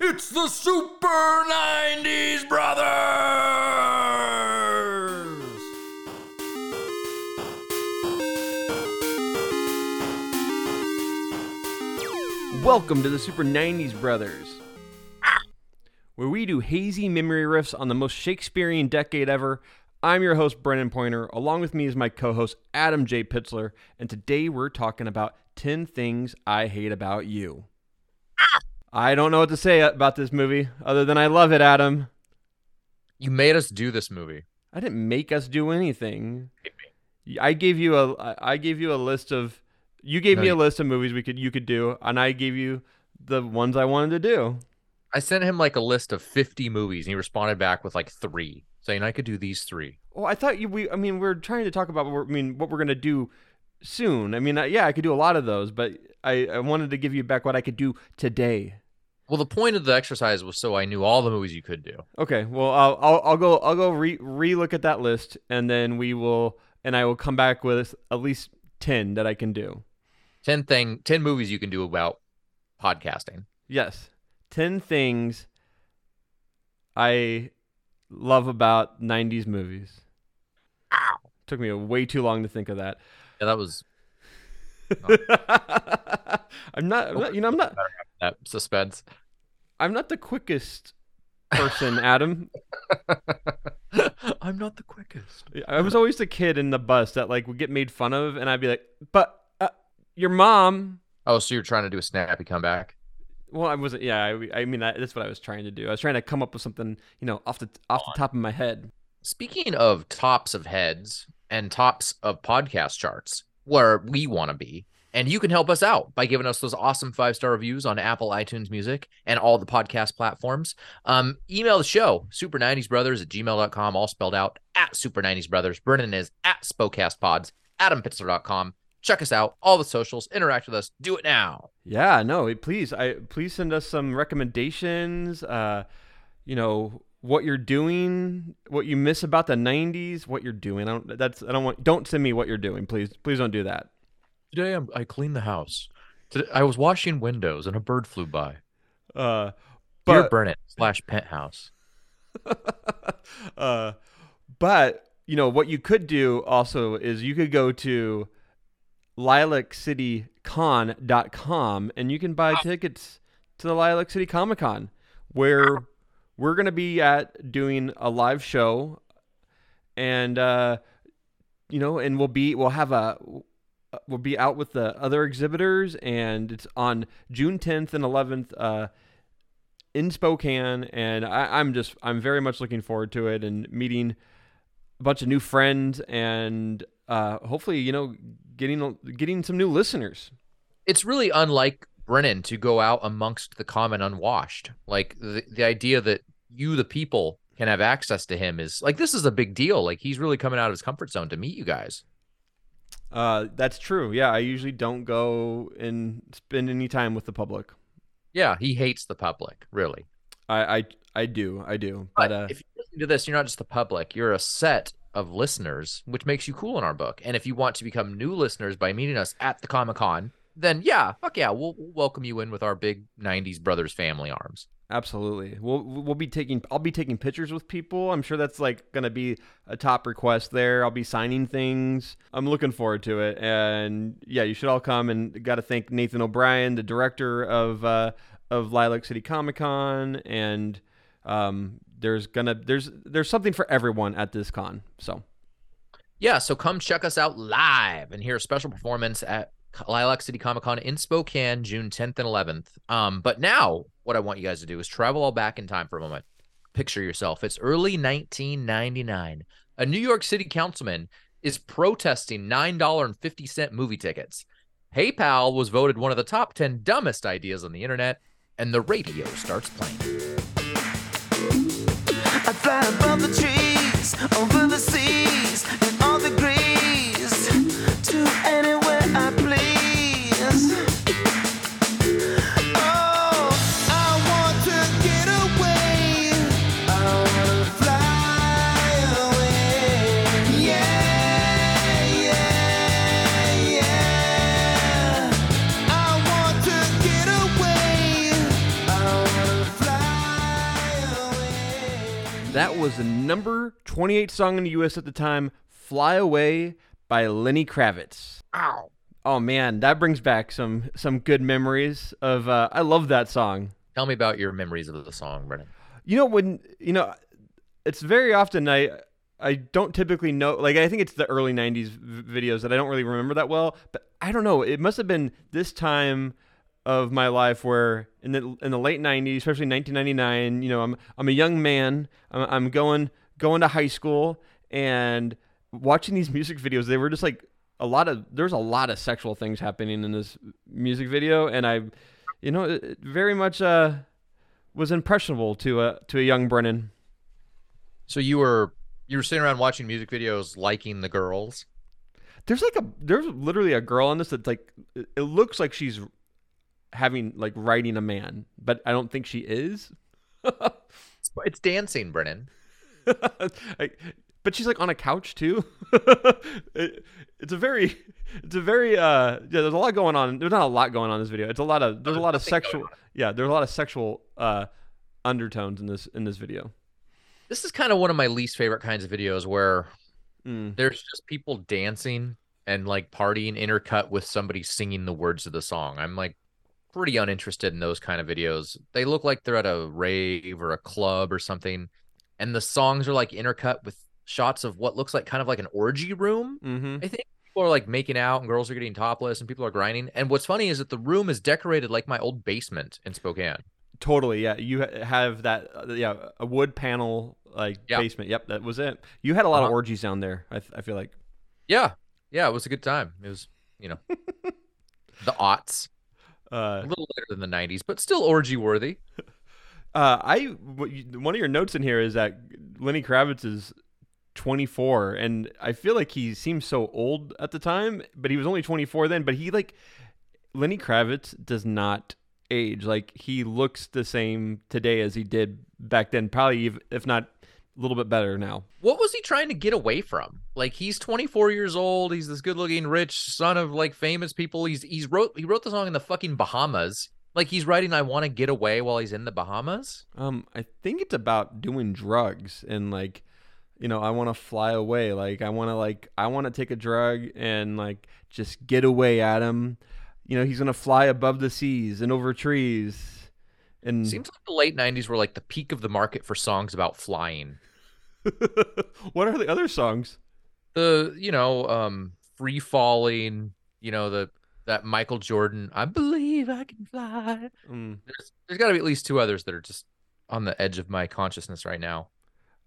It's the Super 90s Brothers! Welcome to the Super 90s Brothers, where we do hazy memory riffs on the most Shakespearean decade ever. I'm your host, Brennon Pointer. Along with me is my co host, Adam J. Pitzler, and today we're talking about 10 things I hate about you. I don't know what to say about this movie other than I love it, Adam. You made us do this movie. I didn't make us do anything. I gave you a I gave you a list of you gave No, me a list of movies we could you could do, and I gave you the ones I wanted to do. I sent him like a list of 50 movies and he responded back with like three, saying I could do these three. Well, I thought you we I mean we're trying to talk about what I mean what we're gonna do soon. I mean yeah I could do a lot of those, but I, I wanted to give you back what I could do today. Well, the point of the exercise was so I knew all the movies you could do. Okay, well I'll I'll, I'll go I'll go re re look at that list, and then we will and I will come back with at least ten that I can do. 10 thing 10 movies you can do about podcasting. Yes. 10 things I love about 90s movies. Ow. Took me way too long to think of that. Yeah, that was I'm not, I'm not you know I'm not that suspense. I'm not the quickest person, Adam. I'm not the quickest. I was always the kid in the bus that like would get made fun of and I'd be like, "But uh, your mom Oh, so you're trying to do a snappy comeback? well, I wasn't. Yeah, I, I mean, I, that's what I was trying to do. I was trying to come up with something, you know, off the off the top of my head. Speaking of tops of heads and tops of podcast charts, where we want to be, and you can help us out by giving us those awesome five star reviews on Apple iTunes Music and all the podcast platforms. Um, email the show, super90sbrothers at gmail.com, all spelled out at super90sbrothers. Brennon is at spocastpods, adampitzler.com. Check us out, all the socials, interact with us, do it now. Yeah, no, please, I please send us some recommendations. Uh, you know what you're doing, what you miss about the '90s, what you're doing. I don't. That's. I don't want. Don't send me what you're doing, please. Please don't do that. Today I'm, I cleaned the house. Today, I was washing windows and a bird flew by. Uh, Dear but Brennon slash penthouse. uh, but you know what you could do also is you could go to lilaccitycon.com and you can buy tickets to the Lilac City Comic Con where we're going to be at doing a live show and uh, you know and we'll be we'll have a we'll be out with the other exhibitors and it's on June 10th and 11th uh, in Spokane, and I, I'm just I'm very much looking forward to it and meeting a bunch of new friends and uh, hopefully you know getting getting some new listeners. it's really unlike Brennon to go out amongst the common unwashed. Like the, the idea that you, the people, can have access to him is like this is a big deal. Like he's really coming out of his comfort zone to meet you guys. Uh, that's true. Yeah, I usually don't go and spend any time with the public. Yeah, he hates the public, really. I I, I do I do, but, But uh, if you listen to this, you're not just the public, you're a set of listeners, which makes you cool in our book. And if you want to become new listeners by meeting us at the Comic Con, then yeah, fuck yeah, we'll, we'll welcome you in with our big 90s Brothers family arms. Absolutely. We'll we'll be taking I'll be taking pictures with people. I'm sure that's like going to be a top request there. I'll be signing things. I'm looking forward to it. And yeah, you should all come and got to thank Nathan O'Brien, the director of uh of Lilac City Comic-Con and um there's going to there's there's something for everyone at this con. So, Yeah, so come check us out live and hear a special performance at Lilac City Comic Con in Spokane, June 10th and 11th. Um, but now, what I want you guys to do is travel all back in time for a moment. Picture yourself. It's early 1999. A New York City councilman is protesting $9.50 movie tickets. PayPal was voted one of the top 10 dumbest ideas on the internet, and the radio starts playing. Was the number 28 song in the US at the time, Fly Away by Lenny Kravitz. Ow. Oh man, that brings back some some good memories of uh I love that song. Tell me about your memories of the song, Brennon. You know when you know it's very often I I don't typically know like I think it's the early 90s v- videos that I don't really remember that well, but I don't know, it must have been this time of my life where in the in the late 90s, especially 1999, you know, I'm I'm a young man, I'm, I'm going going to high school and watching these music videos, they were just like a lot of there's a lot of sexual things happening in this music video and I you know, very much uh was impressionable to a to a young Brennon. So you were you were sitting around watching music videos, liking the girls. There's like a there's literally a girl in this that's like it looks like she's having like writing a man, but I don't think she is. It's, dancing, Brennon. Like, but she's like on a couch too. it, it's a very it's a very uh yeah, there's a lot going on. There's not a lot going on in this video. It's a lot of there's a lot of sexual yeah, there's a lot of sexual uh undertones in this in this video. This is kind of one of my least favorite kinds of videos where Mm. there's just people dancing and like partying intercut with somebody singing the words of the song. I'm like pretty uninterested in those kind of videos. They look like they're at a rave or a club or something. And the songs are like intercut with shots of what looks like kind of like an orgy room. Mm-hmm. I think people are like making out and girls are getting topless and people are grinding. And what's funny is that the room is decorated like my old basement in Spokane. Totally, yeah. You have that, uh, yeah, a wood panel like Yeah. basement. Yep, that was it. You had a lot of Uh-huh. orgies down there. I, th- I feel like. Yeah. Yeah. It was a good time. It was, you know, the aughts, Uh, a little later than the 90s, but still orgy worthy. uh, I one of your notes in here is that Lenny Kravitz is 24, and I feel like he seems so old at the time, but he was only 24 then. But he like Lenny Kravitz does not age. Like he looks the same today as he did back then. Probably if not a little bit better now. What was he trying to get away from? Like he's 24 years old. He's this good-looking, rich son of like famous people. He's he's wrote he wrote the song in the fucking Bahamas. Like he's writing "I Want to Get Away" while he's in the Bahamas. Um, I think it's about doing drugs and like, you know, I want to fly away. Like, I want to like, I want to take a drug and like just get away, Adam. You know, he's gonna fly above the seas and over trees. And Seems like the late 90s were like the peak of the market for songs about flying. what are the other songs? The you know um free falling. You know the that Michael Jordan. I believe I can fly. Mm, There's there's got to be at least two others that are just on the edge of my consciousness right now.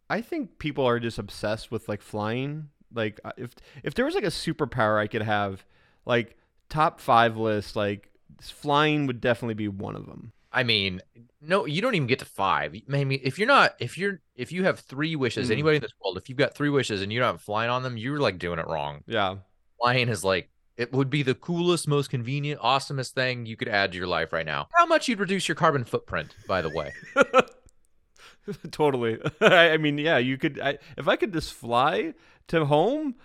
I think people are just obsessed with like flying. Like, uh, if if there was like a superpower I could have, like top five list, like flying would definitely be one of them. I mean, no, you don't even get to five. Maybe if you're not, if you're, if you have three wishes, Mm. anybody in this world, if you've got three wishes and you're not flying on them, you're like doing it wrong. Yeah. Flying is like, it would be the coolest, most convenient, awesomest thing you could add to your life right now. How much you'd reduce your carbon footprint, by the way. totally. I, I mean, yeah, you could. I, if I could just fly to home,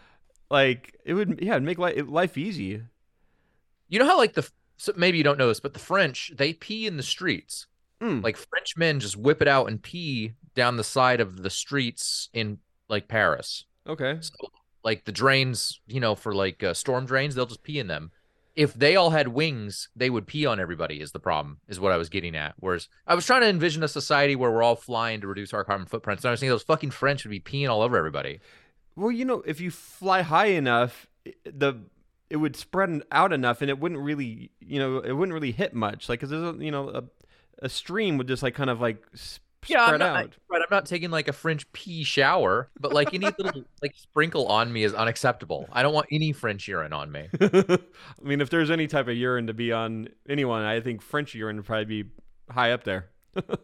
like it would. Yeah, it'd make life life easy. You know how like the, so maybe you don't know this, but the French, they pee in the streets. Mm. Like French men just whip it out and pee down the side of the streets in like Paris. Okay. So, like the drains, you know, for like uh, storm drains, they'll just pee in them. If they all had wings, they would pee on everybody. Is the problem? Is what I was getting at. Whereas I was trying to envision a society where we're all flying to reduce our carbon footprints. And I was thinking those fucking French would be peeing all over everybody. Well, you know, if you fly high enough, the it would spread out enough, and it wouldn't really, you know, it wouldn't really hit much. Like, cause there's, a, you know, a, a stream would just like kind of like s- Yeah, I'm spread not, out. right. I'm not taking like a French pee shower, but like any little like sprinkle on me is unacceptable. I don't want any French urine on me. I mean, if there's any type of urine to be on anyone, I think French urine would probably be high up there.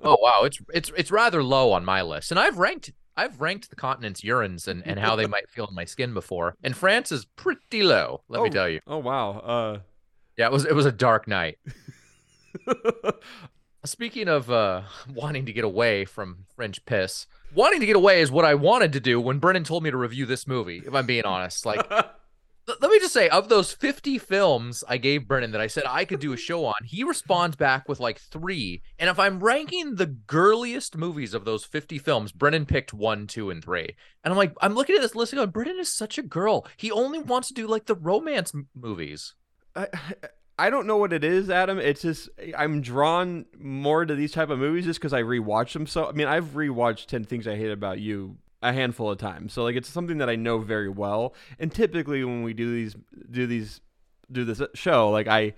Oh wow, it's it's it's rather low on my list. And I've ranked I've ranked the continent's urines and, and how they might feel in my skin before. And France is pretty low, let me Oh. tell you. Oh wow. Uh... Yeah, it was it was a dark night. Speaking of uh wanting to get away from French piss, wanting to get away is what I wanted to do when Brennon told me to review this movie, if I'm being honest. Like Let me just say, of those 50 films I gave Brennon that I said I could do a show on, he responds back with like three. And if I'm ranking the girliest movies of those 50 films, Brennon picked one, two, and three. And I'm like, I'm looking at this list and going, Brennon is such a girl. He only wants to do like the romance m- movies. I, I don't know what it is, Adam. It's just I'm drawn more to these type of movies just because I rewatch them. So I mean, I've rewatched Ten Things I Hate About You a handful of times. So like, it's something that I know very well. And typically, when we do these, do these, do this show, like I,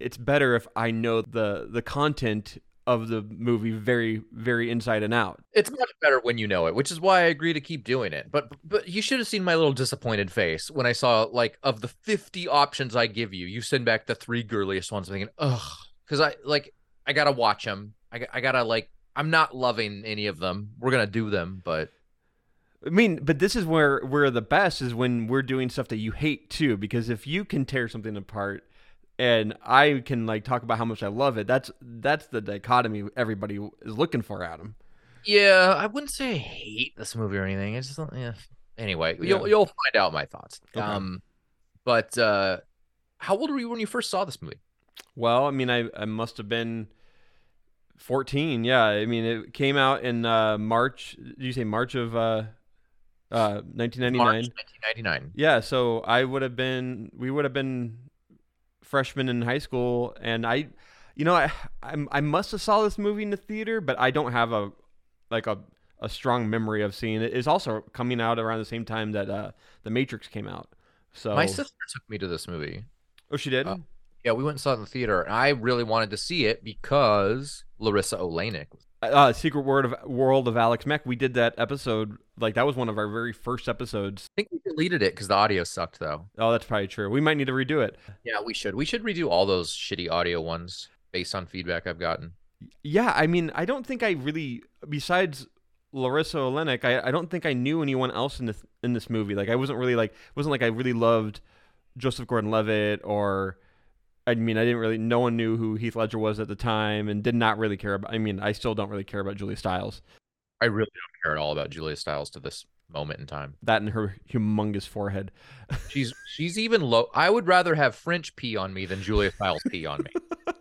it's better if I know the the content of the movie very very inside and out. It's much better when you know it, which is why I agree to keep doing it. But but you should have seen my little disappointed face when I saw like of the 50 options I give you, you send back the three girliest ones. I'm thinking, ugh, because I like I gotta watch them. I, got- I gotta like I'm not loving any of them. We're gonna do them, but I mean, but this is where we're the best is when we're doing stuff that you hate too. Because if you can tear something apart, and I can like talk about how much I love it, that's that's the dichotomy everybody is looking for, Adam. yeah, I wouldn't say I hate this movie or anything. It's just yeah. Anyway, Yeah. you'll you'll find out my thoughts. Okay. Um, but uh, how old were you when you first saw this movie? Well, I mean, I, I must have been 14. Yeah, I mean, it came out in uh, March. Did you say March of uh, uh, 1999? March 1999. Yeah, so I would have been, we would have been freshmen in high school, and I, you know, I, I, I must have saw this movie in the theater, but I don't have a, like a, a strong memory of seeing it. It's also coming out around the same time that uh, The Matrix came out. So, My sister took me to this movie. oh, she did. Uh, Yeah, we went and saw it in the theater, and I really wanted to see it because Larissa Oleynik. was- uh, Secret Word of World of Alex Mack. We did that episode. Like that was one of our very first episodes. I think we deleted it because the audio sucked, though. Oh, that's probably true. We might need to redo it. Yeah, we should. We should redo all those shitty audio ones based on feedback I've gotten. Yeah, I mean, I don't think I really, besides Larissa Oleynik, I, I don't think I knew anyone else in this in this movie. Like I wasn't really like it wasn't like I really loved Joseph Gordon-Levitt or. I mean, I didn't really. No one knew who Heath Ledger was at the time, and did not really care about. I mean, I still don't really care about Julia Stiles. I really don't care at all about Julia Stiles to this moment in time. That and her humongous forehead. She's she's even low. I would rather have French pee on me than Julia Stiles pee on me.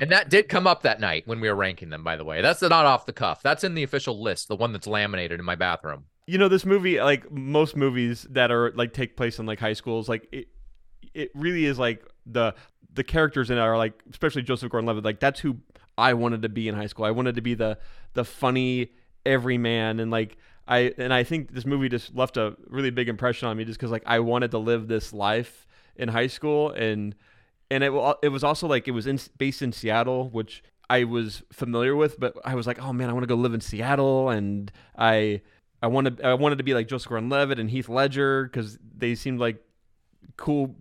And that did come up that night when we were ranking them. By the way, that's not off the cuff. That's in the official list, the one that's laminated in my bathroom. you know this movie like most movies that are like take place in like high schools like it it really is like the the characters in it are like especially Joseph Gordon-Levitt like that's who I wanted to be in high school. I wanted to be the the funny everyman and like I and I think this movie just left a really big impression on me just cuz like I wanted to live this life in high school. And and it it was also like it was in based in Seattle which I was familiar with but I was like oh man I want to go live in Seattle. And I I wanted I wanted to be like Joseph Gordon-Levitt and Heath Ledger because they seemed like cool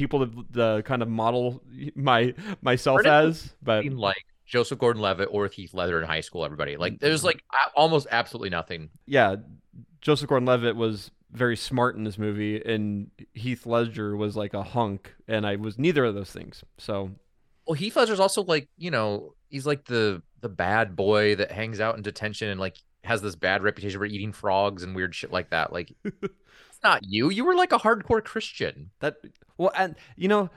people to, to kind of model my myself as. But like Joseph Gordon-Levitt or Heath Ledger in high school. Everybody like mm-hmm. there's like almost absolutely nothing. yeah, Joseph Gordon-Levitt was very smart in this movie, and Heath Ledger was like a hunk, and I was neither of those things. So Well, Heath Ledger's also like you know he's like the the bad boy that hangs out in detention and like has this bad reputation for eating frogs and weird shit like that. Like not you. You were like a hardcore Christian. that well, and you know.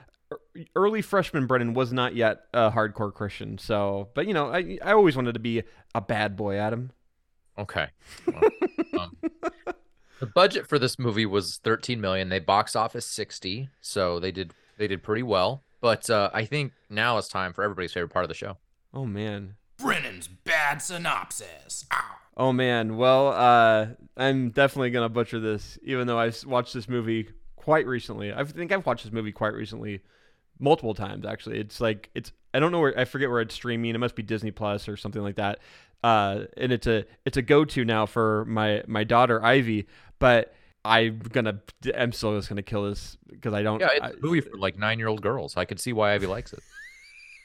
Early freshman Brennon was not yet a hardcore Christian, so but you know I I always wanted to be a bad boy, Adam. Okay. Well, um, the budget for this movie was 13 million. They box office 60, so they did they did pretty well. But uh, I think now it's time for everybody's favorite part of the show. Oh man, Brennon's bad synopsis. Ow. Oh man, well, uh, I'm definitely gonna butcher this, even though I've watched this movie quite recently. I think I've watched this movie quite recently, multiple times actually. It's like it's I don't know where I forget where it's streaming. It must be Disney Plus or something like that. Uh, and it's a it's a go to now for my my daughter Ivy. But I'm gonna I'm still just gonna kill this because I don't. Yeah, it's I- a movie for like nine year old girls. I could see why Ivy likes it.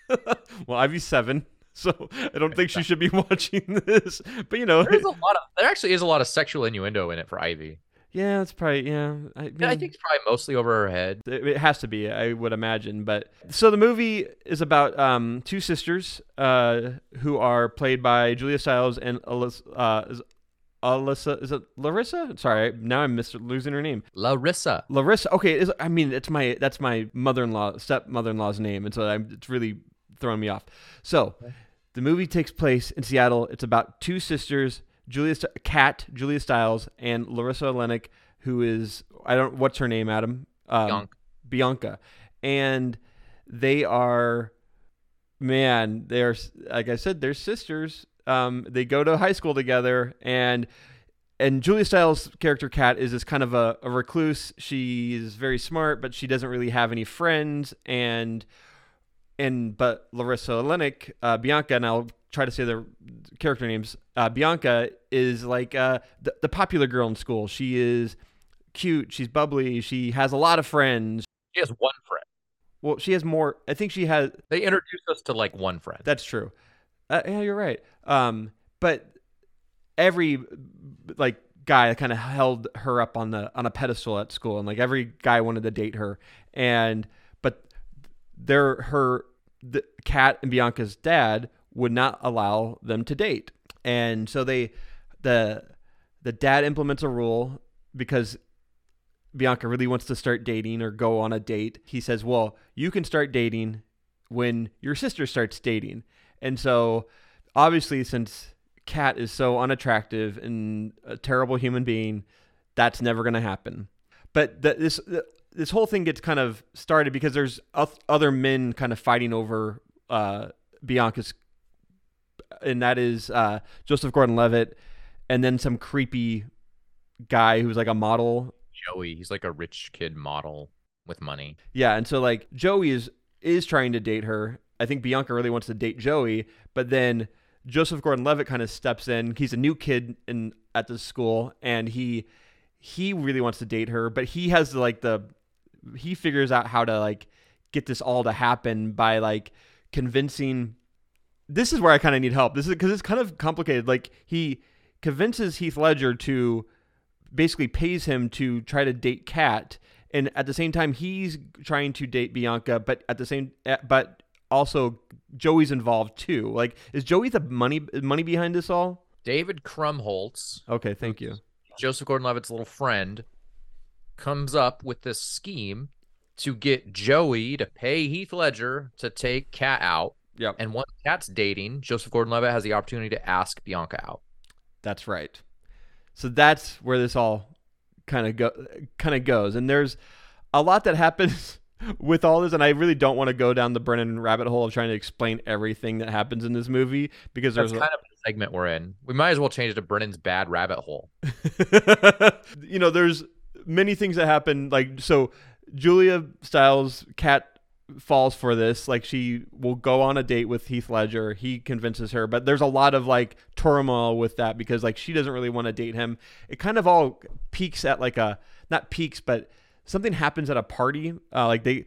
well, Ivy's seven, so I don't think she should be watching this. But you know, There's a lot of there actually is a lot of sexual innuendo in it for Ivy. yeah, it's probably yeah. I, Yeah, I think it's probably mostly over her head. It has to be, I would imagine. But so the movie is about um, two sisters uh, who are played by Julia Stiles and Alyssa, uh, is- Alyssa. Is it Larissa? Sorry, now I'm mis- losing her name. Larissa. Larissa. Okay, is I mean it's my that's my mother-in-law stepmother-in-law's name, and so I'm, it's really throwing me off. So, the movie takes place in Seattle. It's about two sisters, Julia St- Kat, Julia Stiles, and Larissa Oleynik, who is I don't what's her name, Adam. Um, Bianca. Bianca, and they are man, they're like I said, they're sisters. Um, they go to high school together, and and Julia Stiles' character Kat is this kind of a, a recluse. She is very smart, but she doesn't really have any friends. And and but Larissa Oleynik, uh, Bianca, and I'll try to say the character names. Uh, Bianca is like uh, the, the popular girl in school. She is cute. She's bubbly. She has a lot of friends. She has one friend. Well, she has more. I think she has. They introduced us to like one friend. That's true. Uh, yeah, you're right. Um, but every like guy kind of held her up on the on a pedestal at school, and like every guy wanted to date her. And but their her the Kat and Bianca's dad would not allow them to date, and so they the the dad implements a rule because Bianca really wants to start dating or go on a date. He says, "Well, you can start dating when your sister starts dating." And so, obviously, since Kat is so unattractive and a terrible human being, that's never going to happen. But the, this this whole thing gets kind of started because there's other men kind of fighting over uh, Bianca's, and that is uh, Joseph Gordon-Levitt, and then some creepy guy who's like a model Joey. He's like a rich kid model with money. Yeah, and so like Joey is is trying to date her. I think Bianca really wants to date Joey, but then Joseph Gordon-Levitt kind of steps in. He's a new kid in at the school, and he he really wants to date her, but he has like the he figures out how to like get this all to happen by like convincing. This is where I kind of need help. This is because it's kind of complicated. Like he convinces Heath Ledger to basically pays him to try to date Kat, and at the same time he's trying to date Bianca, but at the same eh, but also Joey's involved too. Like, is Joey the money money behind this all? David Krumholtz, Okay, thank you. Joseph Gordon-Levitt's little friend, comes up with this scheme to get Joey to pay Heath Ledger to take Kat out. Yep, And once Kat's dating, Joseph Gordon-Levitt has the opportunity to ask Bianca out. that's right. So that's where this all kind of go kind of goes, and there's a lot that happens with all this, and I really don't want to go down the Brennon rabbit hole of trying to explain everything that happens in this movie because That's there's kind of segment we're in. We might as well change it to Brennon's bad rabbit hole. you know, there's many things that happen. Like, so Julia Stiles, Kat falls for this. Like, she will go on a date with Heath Ledger. He convinces her, but there's a lot of like turmoil with that because like she doesn't really want to date him. It kind of all peaks at like a not peaks, but something happens at a party. Uh, like they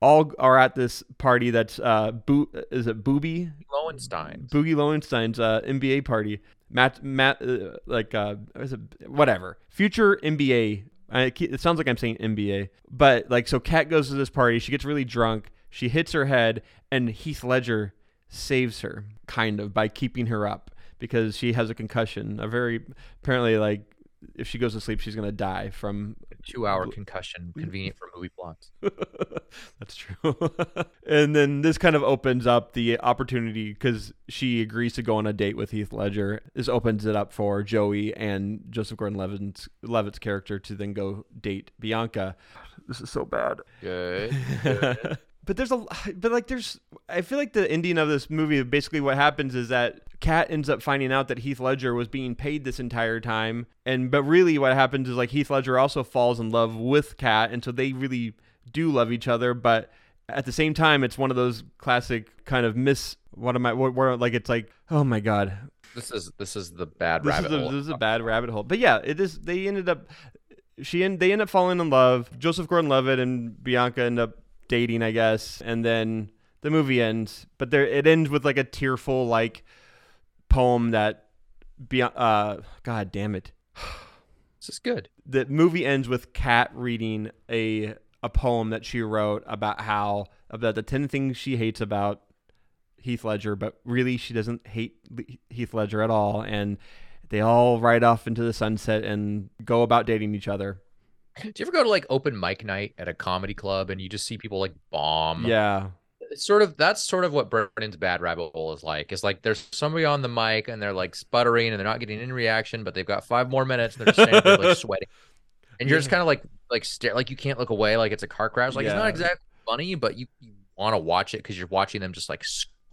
all are at this party that's uh, boo is it Booby Lowenstein. Boogie Lowenstein's uh, NBA party. Matt, Matt, uh, like, uh, is it, whatever. Future NBA. I, it sounds like I'm saying NBA, but like, so Kat goes to this party. She gets really drunk. She hits her head, and Heath Ledger saves her, kind of, by keeping her up because she has a concussion. A very apparently like, if she goes to sleep, she's gonna die from Two hour concussion, convenient for movie plots. That's true. and then this kind of opens up the opportunity because she agrees to go on a date with Heath Ledger. This opens it up for Joey and Joseph Gordon-Levitt's Levitt's character to then go date Bianca. This is so bad. Good. but there's a but like there's I feel like the ending of this movie basically what happens is that Kat ends up finding out that Heath Ledger was being paid this entire time and but really what happens is like Heath Ledger also falls in love with Kat and so they really do love each other but at the same time it's one of those classic kind of miss what am I where, where like it's like oh my god This is this is the bad this rabbit is, a, hole. this is a bad rabbit hole. But yeah, it is. They ended up. She and they end up falling in love. Joseph Gordon-Levitt and Bianca end up dating, I guess, and then the movie ends. But there, it ends with like a tearful like poem that. Bian- uh, God damn it. This is good. The movie ends with Kat reading a a poem that she wrote about how about the ten things she hates about Heath Ledger, but really she doesn't hate Heath Ledger at all, and they all ride off into the sunset and go about dating each other. Do you ever go to like open mic night at a comedy club and you just see people like bomb? Yeah. It's sort of that's sort of what Brennon's bad rabbit hole is like. It's like there's somebody on the mic and they're like sputtering and they're not getting any reaction, but they've got five more minutes and they're just standing there like sweating. And you're just kind of like like stare like you can't look away like it's a car crash. Like it's not exactly funny, but you, you want to watch it because you're watching them just like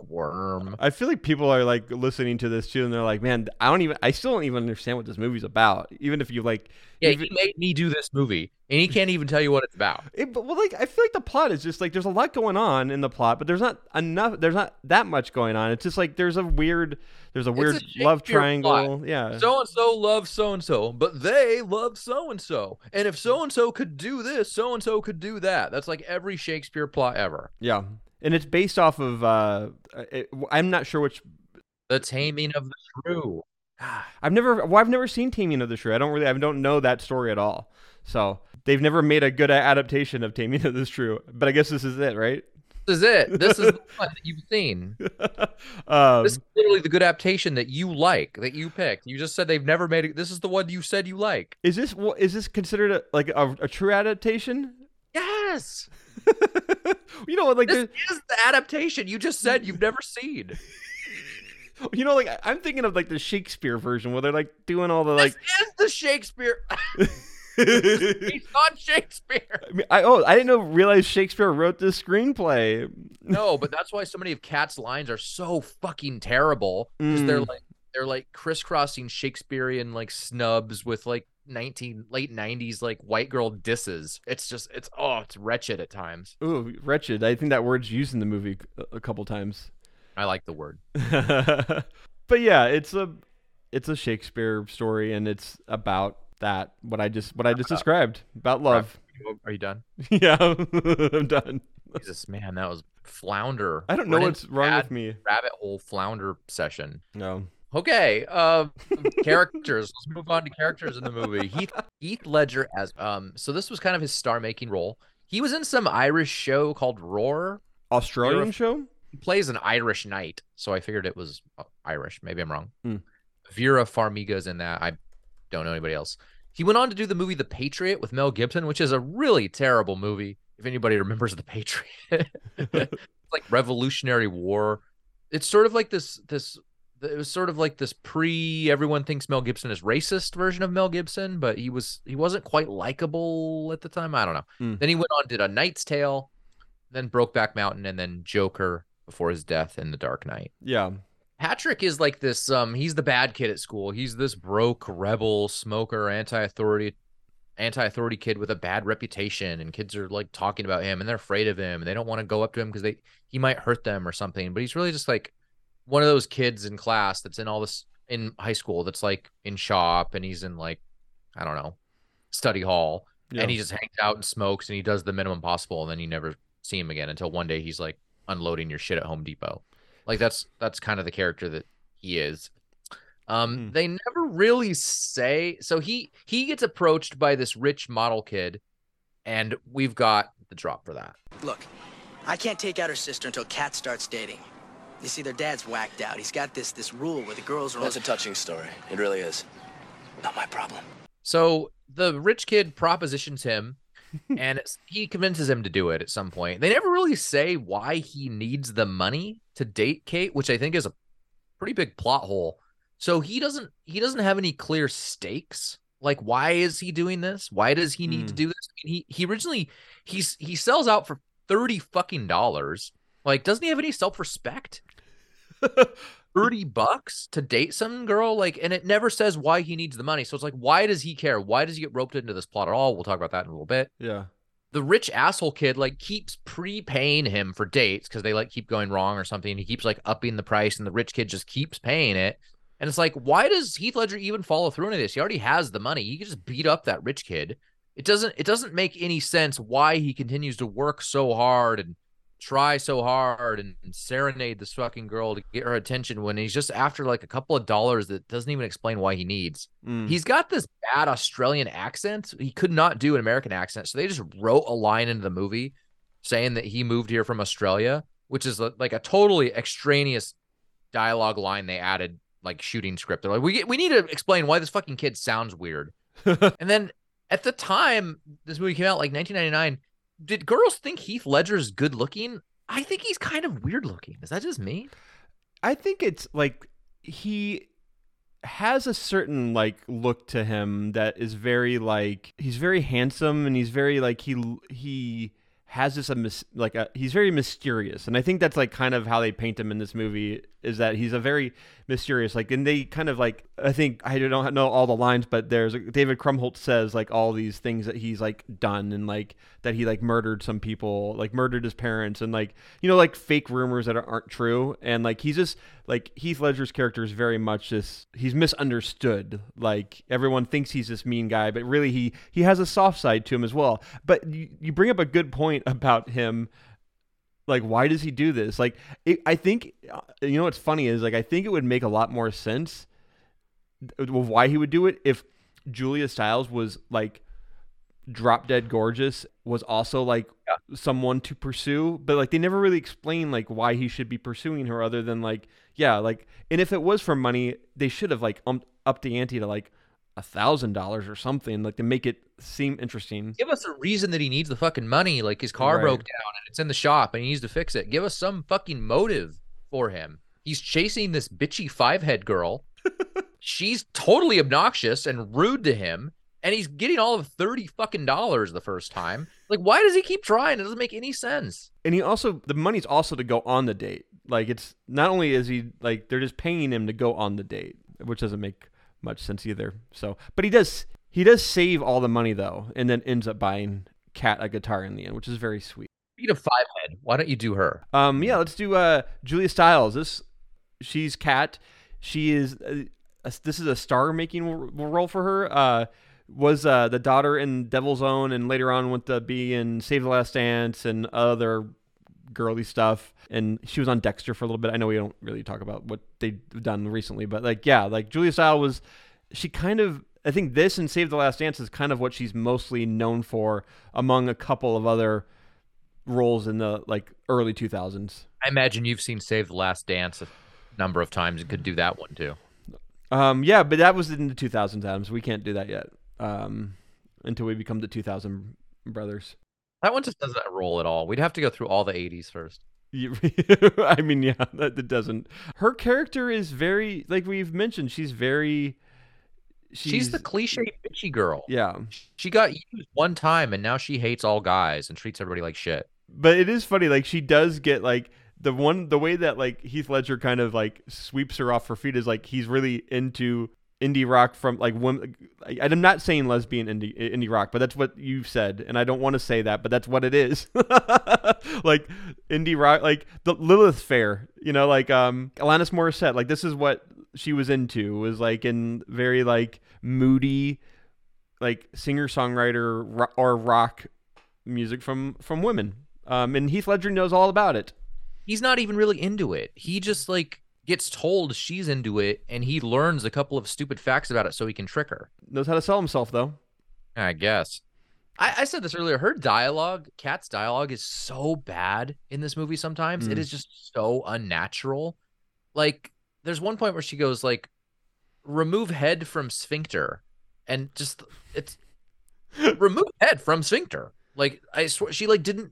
squirm. I feel like people are like listening to this too, and they're like, "Man, I don't even. I still don't even understand what this movie's about. Even if you like, Yeah, even- he made me do this movie, and he can't even tell you what it's about. It, but well, like I feel like the plot is just like there's a lot going on in the plot, but there's not enough. There's not that much going on. It's just like there's a weird, there's a It's a weird love triangle. plot. Yeah, So and so loves so and so, but they love so and so. And if so and so could do this, so and so could do that. That's like every Shakespeare plot ever. yeah, and it's based off of. uh it, I'm not sure which. The Taming of the Shrew. I've never. Well, I've never seen Taming of the Shrew. I don't really. I don't know that story at all. So they've never made a good adaptation of Taming of the Shrew. But I guess this is it, right? This is it. This is the one that you've seen. um, This is literally the good adaptation that you like, that you picked. You just said they've never made it. This is the one you said you like. is this is this considered a, like a, a true adaptation? Yes. you know, like This is the adaptation you just said you've never seen. you know, like I'm thinking of like the Shakespeare version where they're like doing all the This like. is the Shakespeare. He's not Shakespeare. I, mean, I oh I didn't know realize Shakespeare wrote this screenplay. No, but that's why so many of Kat's lines are so fucking terrible because they're Mm. like they're like crisscrossing Shakespearean like snubs with like 19 late 90s like white girl disses. It's just it's oh it's wretched at times. Ooh, wretched. I think that word's used in the movie a, a couple times. I like the word. but yeah, it's a it's a Shakespeare story, and it's about that what I just what I just described about love. Oh, are you done? yeah, I'm done. Jesus, man, that was flounder. I don't know what's wrong with me. Rabbit hole flounder session. No. Okay, uh, characters. Let's move on to characters in the movie. Heath Heath Ledger as um. So this was kind of his star-making role. He was in some Irish show called Roar. Australian You're show? He plays an Irish knight, so I figured it was uh, Irish. Maybe I'm wrong. Hmm. Vera Farmiga's in that. I don't know anybody else. He went on to do the movie The Patriot with Mel Gibson, which is a really terrible movie. If anybody remembers The Patriot, like Revolutionary War. It's sort of like this this it was sort of like this pre everyone thinks Mel Gibson is racist version of Mel Gibson, but he was he wasn't quite likable at the time. I don't know. Hmm. Then he went on did a Knight's Tale, then Brokeback Mountain, and then Joker before his death in The Dark Knight. Yeah. Patrick is like this um he's the bad kid at school. He's this broke rebel, smoker, anti-authority anti-authority kid with a bad reputation and kids are like talking about him and they're afraid of him and they don't want to go up to him because they he might hurt them or something. But he's really just like one of those kids in class that's in all this in high school that's like in shop and he's in like I don't know, study hall yeah. and he just hangs out and smokes and he does the minimum possible and then you never see him again until one day he's like unloading your shit at Home Depot. Like that's that's kind of the character that he is. Um Hmm. they never really say so he he gets approached by this rich model kid and we've got the drop for that. Look, I can't take out her sister until Kat starts dating. You see, their dad's whacked out. He's got this this rule where the girls are. That's a touching story. It really is. Not my problem. So the rich kid propositions him and he convinces him to do it at some point. They never really say why he needs the money to date Kate, which I think is a pretty big plot hole. So he doesn't he doesn't have any clear stakes. Like why is he doing this? Why does he need to Hmm. do this? I mean, he he originally he's he sells out for 30 fucking dollars. Like doesn't he have any self-respect? 30 bucks to date some girl? Like and it never says why he needs the money. So it's like why does he care? Why does he get roped into this plot at all? We'll talk about that in a little bit. Yeah. the rich asshole kid like keeps prepaying him for dates because they like keep going wrong or something. He keeps like upping the price and the rich kid just keeps paying it. And it's like why does heath ledger even follow through into this? He already has the money. He can just beat up that rich kid. It doesn't it doesn't make any sense why he continues to work so hard and try so hard and, and serenade this fucking girl to get her attention when he's just after like a couple of dollars that doesn't even explain why he needs. Mm. He's got this bad Australian accent. He could not do an American accent. So they just wrote a line into the movie saying that he moved here from Australia, which is like a totally extraneous dialogue line they added like shooting script. They're like, we we need to explain why this fucking kid sounds weird. and then at the time this movie came out, like 1999, did girls think Heath Ledger's good looking? I think he's kind of weird looking. Is that just me? I think it's like he has a certain like look to him that is very like he's very handsome and he's very like he he has this a like a he's very mysterious. And I think that's like kind of how they paint him in this movie is that he's a very mysterious like and they kind of like I think I don't know all the lines but there's David Krumholtz says like all these things that he's like done and like that he like murdered some people like murdered his parents and like you know like fake rumors that aren't true. And like he's just like Heath Ledger's character is very much this he's misunderstood. Like everyone thinks he's this mean guy but really he he has a soft side to him as well. But you, you bring up a good point about him. Like why does he do this? Like it, i think uh, you know what's funny is like i think it would make a lot more sense of why he would do it if julia stiles was like drop dead gorgeous was also like someone to pursue but like they never really explain like why he should be pursuing her other than like yeah like and if it was for money they should have like um, upped the ante to like a thousand dollars or something like to make it seem interesting Give us a reason that he needs the fucking money. Like his car Right. broke down and it's in the shop and he needs to fix it. Give us some fucking motive for him. He's chasing this bitchy five head girl. She's totally obnoxious and rude to him. And he's getting all of 30 fucking dollars the first time. Like, why does he keep trying? It doesn't make any sense. and he also the money's also to go on the date like it's not only is he like they're just paying him to go on the date which doesn't make much sense either so but he does he does save all the money though and then ends up buying Kat a guitar in the end which is very sweet Speaking of five head, why don't you do her? um yeah let's do uh julia stiles this she's Kat she is uh, a, this is a star making role for her uh was uh, the daughter in Devil's Own, and later on went to be in Save the Last Dance and other girly stuff. And she was on Dexter for a little bit. I know we don't really talk about what they've done recently, but like, yeah, like Julia Stiles was, she kind of, I think this and Save the Last Dance is kind of what she's mostly known for among a couple of other roles in the like early 2000s. I imagine you've seen Save the Last Dance a number of times and could do that one too. Um, yeah, but that was in the 2000s, Adams. We can't do that yet um, until we become the 2000 brothers. That one just doesn't roll at all. We'd have to go through all the 80s first. I mean, yeah, that, that doesn't. Her character is very, like we've mentioned, she's very. She's, the cliche bitchy girl. Yeah, She got used one time and now she hates all guys and treats everybody like shit. but it is funny. Like she does get like the one the way that like Heath Ledger kind of like sweeps her off her feet is like he's really into indie rock from like women. I'm not saying lesbian indie indie rock, but that's what you've said, and I don't want to say that, but that's what it is. like indie rock, like the Lilith Fair, you know, like um Alanis Morissette. Like this is what she was into was like in very like moody, like singer songwriter or rock music from from women. Um, and Heath Ledger knows all about it. He's not even really into it. He just like gets told she's into it and he learns a couple of stupid facts about it so he can trick her. Knows how to sell himself though. I guess. I, I said this earlier. Her dialogue, Kat's dialogue, is so bad in this movie sometimes. It Mm. is just so unnatural. Like, there's one point where she goes, like, remove head from sphincter. And just it's remove head from sphincter. Like, I swear she like didn't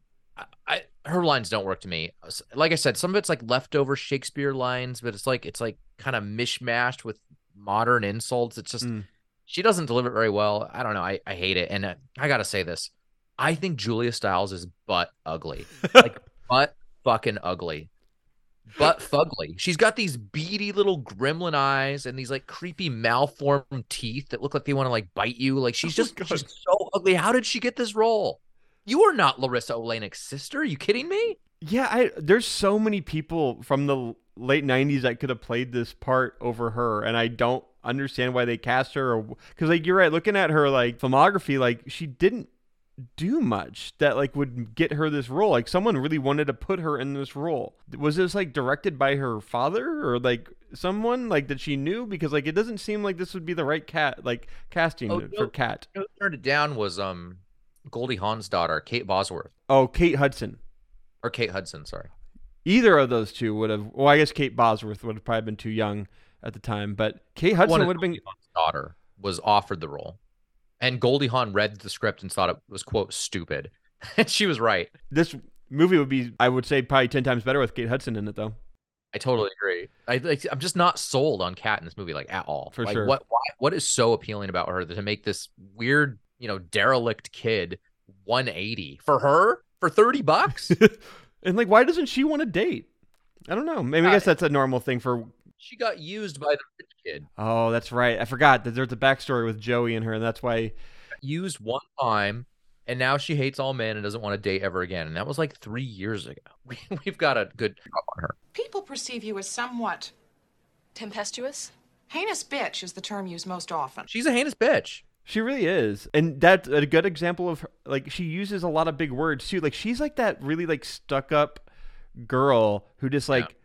I her lines don't work to me. Like I said, some of it's like leftover Shakespeare lines, but it's like it's like kind of mishmashed with modern insults. It's just Mm. she doesn't deliver it very well. I don't know. I, I hate it. And uh, I gotta say this. I think Julia Stiles is butt ugly. Like butt fucking ugly. Butt fugly. She's got these beady little gremlin eyes and these like creepy malformed teeth that look like they want to like bite you. Like she's Oh just she's so ugly. How did she get this role? You are not Larissa Oleynik's sister. Are you kidding me? Yeah, I, there's so many people from the late '90s that could have played this part over her, and I don't understand why they cast her. Or because, like, you're right. Looking at her like filmography, like she didn't do much that like would get her this role. Like, someone really wanted to put her in this role. Was this like directed by her father or like someone like that she knew? Because like it doesn't seem like this would be the right Kat like casting Oh, for no. Kat. Know, turned it down was um Goldie Hawn's daughter, Kate Bosworth. Oh, Kate Hudson. Or Kate Hudson, sorry. either of those two would have. Well, I guess Kate Bosworth would have probably been too young at the time. But Kate Hudson would have been. Hawn's daughter was offered the role, and Goldie Hawn read the script and thought it was quote stupid, and she was right. This movie would be, I would say, probably ten times better with Kate Hudson in it, though. I totally agree. I like, I'm just not sold on Kat in this movie like at all. For like, sure. What why, what is so appealing about her to make this weird, you know, derelict kid 180 for her for 30 bucks? and like, why doesn't she want to date? I don't know. Maybe I Uh, guess that's a normal thing for. she got used by the rich kid. Oh, that's right. I forgot that there's a backstory with Joey and her, and that's why. Used one time, and now she hates all men and doesn't want to date ever again. And that was like three years ago. We, we've got a good job on her. People perceive you as somewhat Tempestuous? heinous bitch is the term used most often. She's a heinous bitch. She really is, and that's a good example of her, like she uses a lot of big words too. Like she's like that really like stuck up girl who just like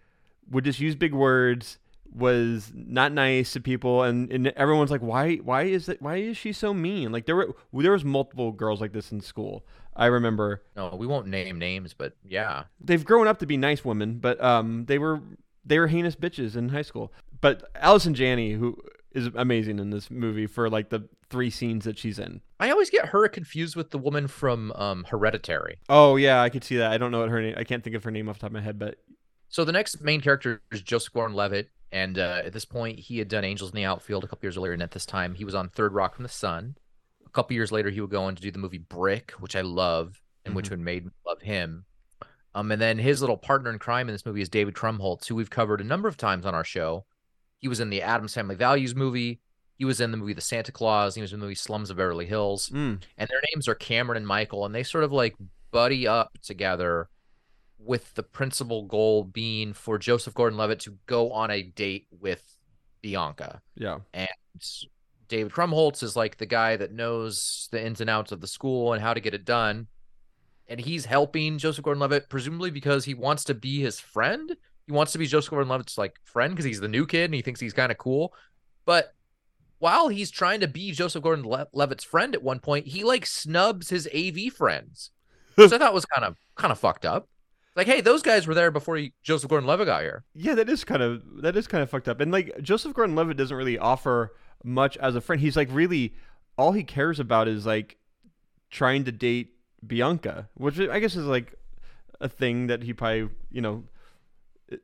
would just use big words, was not nice to people, and, and everyone's like, why why is it why is she so mean? Like there were there was multiple girls like this in school. I remember No, we won't name names, but yeah. they've grown up to be nice women, but um they were they were heinous bitches in high school. But Allison Janney, who is amazing in this movie for like the three scenes that she's in. I always get her confused with the woman from um, Hereditary. Oh yeah, I could see that. I don't know what her name. I can't think of her name off the top of my head, but So the next main character is Joseph Gordon-Levitt, and uh, at this point, he had done Angels in the Outfield a couple years earlier, and at this time, he was on Third Rock from the Sun. A couple years later, he would go on to do the movie Brick, which I love, and which would made me love him. Um, and then his little partner in crime in this movie is David Krumholtz, who we've covered a number of times on our show. He was in the Addams Family Values movie. He was in the movie The Santa Clause. He was in the movie Slums of Beverly Hills mm, and their names are Cameron and Michael, and they sort of like buddy up together with the principal goal being for Joseph Gordon Levitt to go on a date with Bianca. yeah, And David Krumholtz is like the guy that knows the ins and outs of the school and how to get it done. And he's helping Joseph Gordon Levitt, presumably because he wants to be his friend. He wants to be Joseph Gordon Levitt's like friend because he's the new kid and he thinks he's kind of cool. But while he's trying to be Joseph Gordon-Levitt's friend at one point, he like snubs his AV friends. Which I thought was kind of kind of fucked up. Like, hey, those guys were there before he, Joseph Gordon Levitt got here. yeah. That is kind of that is kind of fucked up. And like Joseph Gordon-Levitt doesn't really offer much as a friend. He's like really all he cares about is like trying to date Bianca, which I guess is like a thing that he probably you know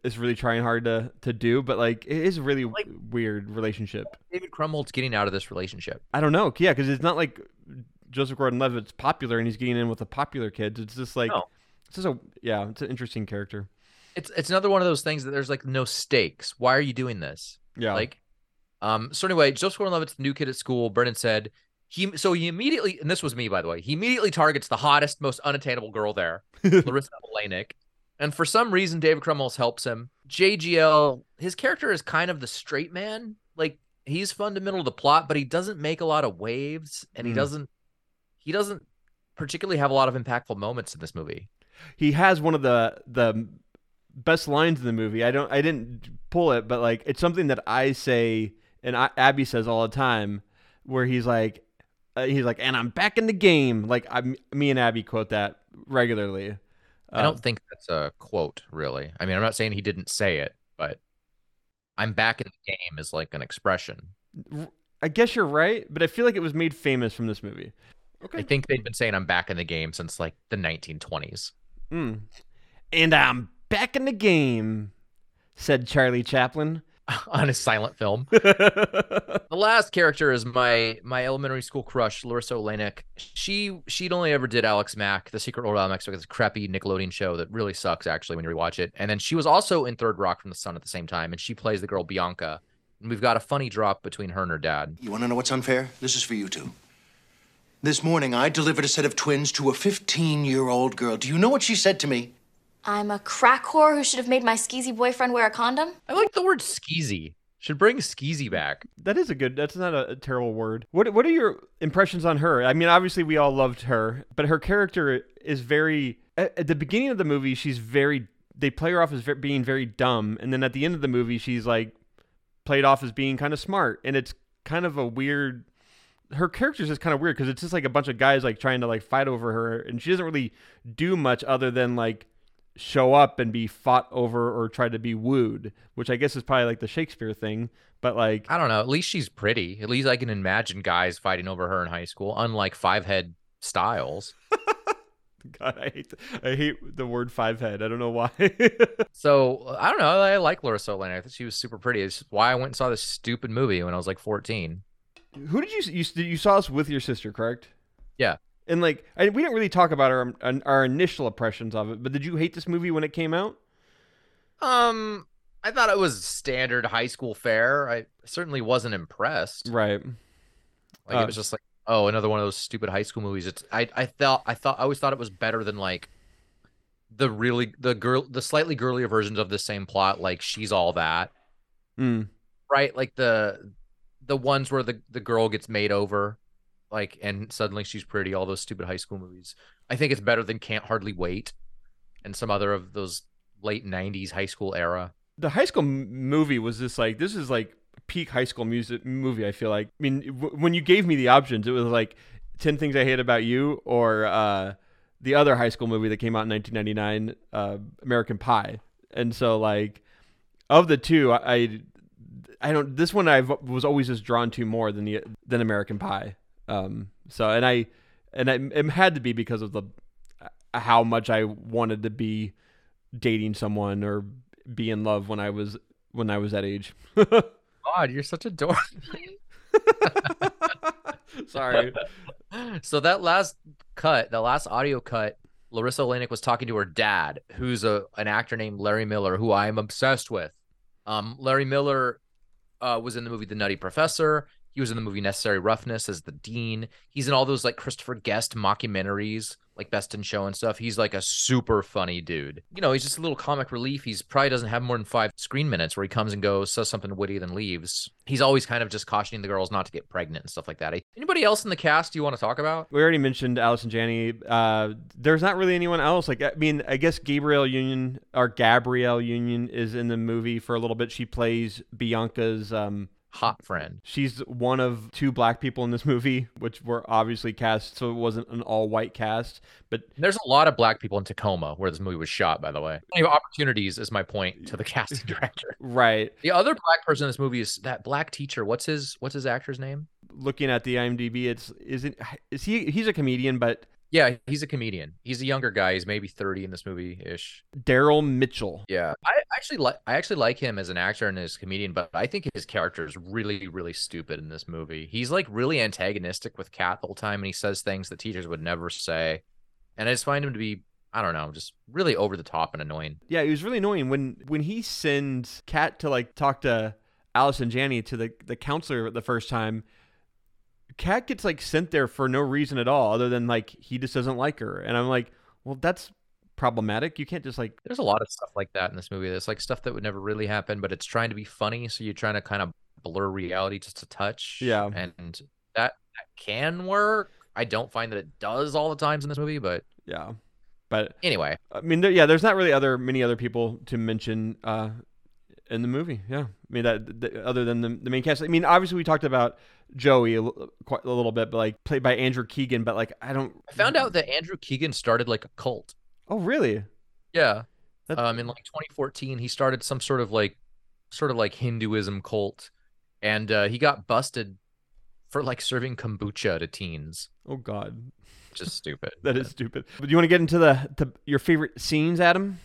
is really trying hard to to do. But like it is a really Like- weird relationship. David Krumholtz getting out of this relationship. I don't know. Yeah, because it's not like Joseph Gordon-Levitt's popular and he's getting in with the popular kids. It's just like No. it's just a yeah, it's an interesting character. It's it's another one of those things that there's like no stakes. Why are you doing this? Yeah, Like, um. So anyway, Joseph Gordon-Levitt's the new kid at school. Brennon said he. So he immediately, and this was me by the way. He immediately targets the hottest, most unattainable girl there, Larissa Oleynik. And for some reason, David Krumholtz helps him. JGL, his character is kind of the straight man. Like he's fundamental to the plot, but he doesn't make a lot of waves, and he Mm. doesn't. He doesn't particularly have a lot of impactful moments in this movie. he has one of the the best lines in the movie. I don't I didn't pull it, but like it's something that I say and I, Abby says all the time, where he's like uh, he's like, and I'm back in the game. Like I, me and Abby quote that regularly. I don't think that's a quote, really. I mean, I'm not saying he didn't say it, but I'm back in the game is like an expression. I guess you're right, but I feel like it was made famous from this movie. Okay. I think they've been saying I'm back in the game since like the 1920s. Mm. And I'm back in the game, said Charlie Chaplin. on a silent film. The last character is my my elementary school crush, Larissa Oleynik. She she'd only ever did Alex Mack, The Secret World of Alex Mack, this crappy Nickelodeon show that really sucks actually when you rewatch it. And then she was also in Third Rock from the Sun at the same time, and she plays the girl Bianca. And we've got a funny drop between her and her dad. You want to know what's unfair? This is for you two. This morning, I delivered a set of twins to a 15 year old girl. Do you know what she said to me? I'm a crack whore who should have made my skeezy boyfriend wear a condom. I like the word skeezy. Should bring skeezy back. That is a good. That's not a, a terrible word. What What are your impressions on her? I mean, obviously we all loved her, but her character is very. At, at the beginning of the movie, she's very. They play her off as ve- being very dumb, and then at the end of the movie, she's like played off as being kind of smart, and it's kind of a weird. Her character's just kind of weird because it's just like a bunch of guys like trying to like fight over her, and she doesn't really do much other than like show up and be fought over or try to be wooed, which I guess is probably like the Shakespeare thing. But like, I don't know. At least she's pretty. At least I can imagine guys fighting over her in high school, unlike Five Head Stiles. God, I hate the, I hate the word five head. I don't know why. so I don't know. I like Laura Oleynik. I thought she was super pretty. It's why I went and saw this stupid movie when I was like 14. Who did you you you saw us with your sister, correct? Yeah. And like, I, we didn't really talk about our our initial impressions of it, but did you hate this movie when it came out? Um, I thought it was standard high school fare. I certainly wasn't impressed. Right. Like Uh, it was just like, oh, another one of those stupid high school movies. It's I I thought I thought I always thought it was better than like the really the girl the slightly girlier versions of the same plot, like she's all that. Mm. Right? Like the the ones where the the girl gets made over, like and suddenly she's pretty, all those stupid high school movies. I think it's better than Can't Hardly Wait and some other of those late nineties high school era. The high school movie was this like this is like peak high school music movie. I feel like. I mean, w- when you gave me the options, it was like Ten Things I Hate About You or uh, the other high school movie that came out in 1999, uh, American Pie. And so like of the two, I I don't. This one I was always just drawn to more than the than American Pie. Um. So and I and I, it had to be because of the how much I wanted to be dating someone or be in love when I was when I was that age. God, you're such a dork. Sorry. so that last cut, the last audio cut, Larissa Oleynik was talking to her dad, who's a an actor named Larry Miller, who I am obsessed with. Um, Larry Miller uh, was in the movie The Nutty Professor. He was in the movie Necessary Roughness as the dean. He's in all those like Christopher Guest mockumentaries, like Best in Show and stuff. He's like a super funny dude. You know, he's just a little comic relief. He's probably doesn't have more than five screen minutes where he comes and goes, says something witty, then leaves. He's always kind of just cautioning the girls not to get pregnant and stuff like that. Anybody else in the cast you want to talk about? We already mentioned Allison Janney. Uh, there's not really anyone else. Like I mean, I guess Gabrielle Union or Gabrielle Union is in the movie for a little bit. She plays Bianca's um, hot friend. She's one of two black people in this movie, which were obviously cast, so it wasn't an all-white cast. But there's a lot of black people in Tacoma where this movie was shot. By the way, plenty of opportunities is my point to the casting director. right. The other black person in this movie is that black teacher. What's his What's his actor's name? Looking at the IMDb, it's isn't is he? He's a comedian, but yeah, he's a comedian. He's a younger guy. He's maybe 30 in this movie ish. Daryl Mitchell. Yeah. I actually like I actually like him as an actor and as a comedian, but I think his character is really, really stupid in this movie. He's like really antagonistic with Kat the whole time and he says things that teachers would never say. And I just find him to be I don't know, just really over the top and annoying. Yeah, he was really annoying when when he sends Kat to like talk to Allison Janney to the the counselor the first time. Kat gets like sent there for no reason at all, other than like he just doesn't like her, and I'm like, well, that's problematic. You can't just like. There's a lot of stuff like that in this movie. There's like stuff that would never really happen, but it's trying to be funny, so you're trying to kind of blur reality just a touch. Yeah, and that that can work. I don't find that it does all the times in this movie, but yeah. But anyway, I mean, there, yeah, there's not really other many other people to mention uh, in the movie. Yeah, I mean that, other than the, the main cast. I mean, obviously we talked about Joey a, quite a little bit, but like played by Andrew Keegan. But like, I don't. I found out that Andrew Keegan started like a cult. Oh, really? Yeah. That's... Um, in like 2014, he started some sort of like, sort of like Hinduism cult, and uh, he got busted for like serving kombucha to teens. Oh God. Just stupid. that is stupid. But do you want to get into the, the your favorite scenes, Adam?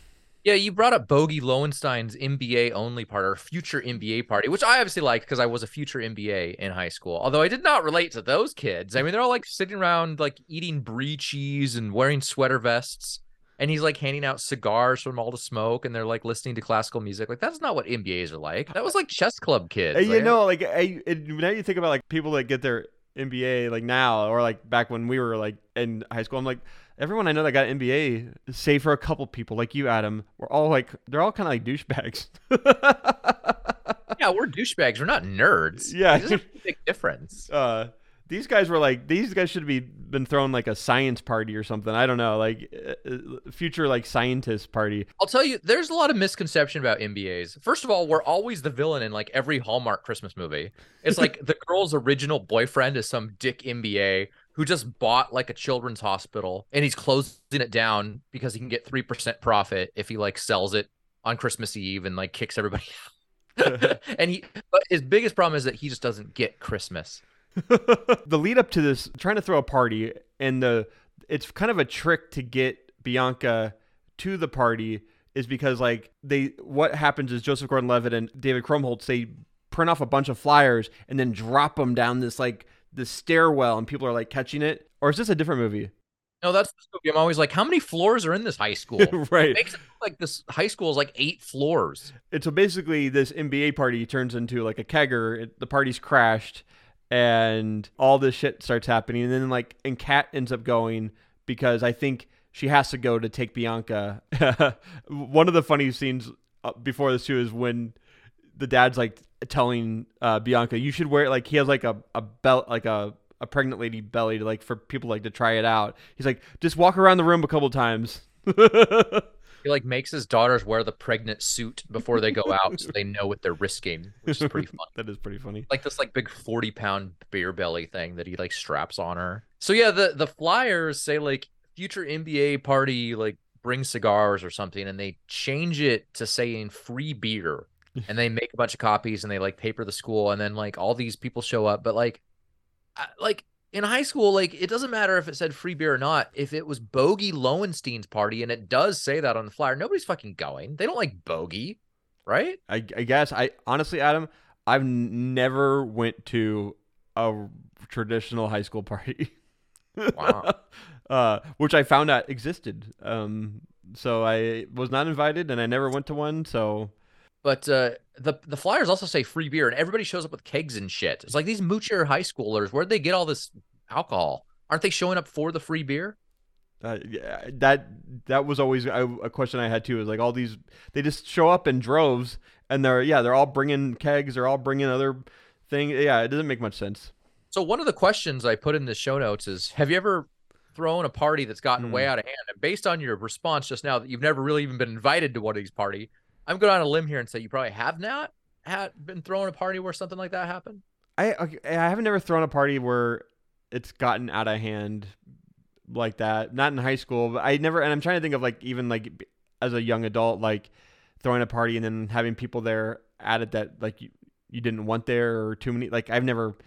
Yeah, you brought up Bogey Lowenstein's MBA only part or future MBA party, which I obviously like because I was a future MBA in high school. Although I did not relate to those kids. I mean, they're all like sitting around like eating brie cheese and wearing sweater vests. And he's like handing out cigars from all the smoke, and they're like listening to classical music. Like that's not what MBAs are like. That was like chess club kids. You know, like I, now you think about like people that get their MBA like now or like back when we were like in high school. I'm like everyone I know that got MBA, save for a couple people like you, Adam, we're all like they're all kind of like douchebags. yeah, we're douchebags. We're not nerds. Yeah, there's a big difference. Uh, these guys were like these guys should be been thrown like a science party or something. I don't know, like uh, future like scientist party. I'll tell you, there's a lot of misconception about MBAs. First of all, we're always the villain in like every Hallmark Christmas movie. It's like the girl's original boyfriend is some dick MBA who just bought like a children's hospital and he's closing it down because he can get 3% profit if he like sells it on Christmas Eve and like kicks everybody out. and he but his biggest problem is that he just doesn't get Christmas. the lead up to this, trying to throw a party, and the it's kind of a trick to get Bianca to the party is because like they what happens is Joseph Gordon-Levitt and David Krumholtz they print off a bunch of flyers and then drop them down this like this stairwell and people are like catching it or is this a different movie No, that's the movie. I'm always like, how many floors are in this high school? Right. It makes it look like this high school is like eight floors. and so basically this MBA party turns into like a kegger it, the party's crashed and all this shit starts happening. And then like and Kat ends up going because I think she has to go to take Bianca. One of the funny scenes uh, before this too is when the dad's like telling uh, Bianca you should wear it like he has like a, a belt like a a pregnant lady belly to like for people like to try it out. He's like just walk around the room a couple times He like makes his daughters wear the pregnant suit before they go out so they know what they're risking, which is pretty fun. that is pretty funny Like this like big 40 pound beer belly thing that he like straps on her. So yeah, the the flyers say like future MBA party like bring cigars or something and they change it to saying free beer. And they make a bunch of copies and they like paper the school and then like all these people show up but like I- like in high school, like it doesn't matter if it said free beer or not. If it was Bogey Lowenstein's party and it does say that on the flyer, nobody's fucking going. They don't like Bogey, right? I, I guess I honestly, Adam, I've n- never went to a traditional high school party. Wow. uh, which I found out existed. Um, so I was not invited, and I never went to one. So But uh, the the flyers also say free beer, and everybody shows up with kegs and shit. It's like these moocher high schoolers. Where'd they get all this alcohol? Aren't they showing up for the free beer? uh, yeah, that that was always a, a question I had too. Is like all these they just show up in droves, and they're yeah they're all bringing kegs, they're all bringing other thing. Yeah, it doesn't make much sense. So one of the questions I put in the show notes is: Have you ever thrown a party that's gotten Hmm. way out of hand? And based on your response just now, that you've never really even been invited to one of these party, I'm going to on a limb here and say you probably have not had been throwing a party where something like that happened. I I haven't never thrown a party where it's gotten out of hand like that. Not in high school, but I never. And I'm trying to think of like even like as a young adult, like throwing a party and then having people there at it that like you, you didn't want there or too many. Like I've never,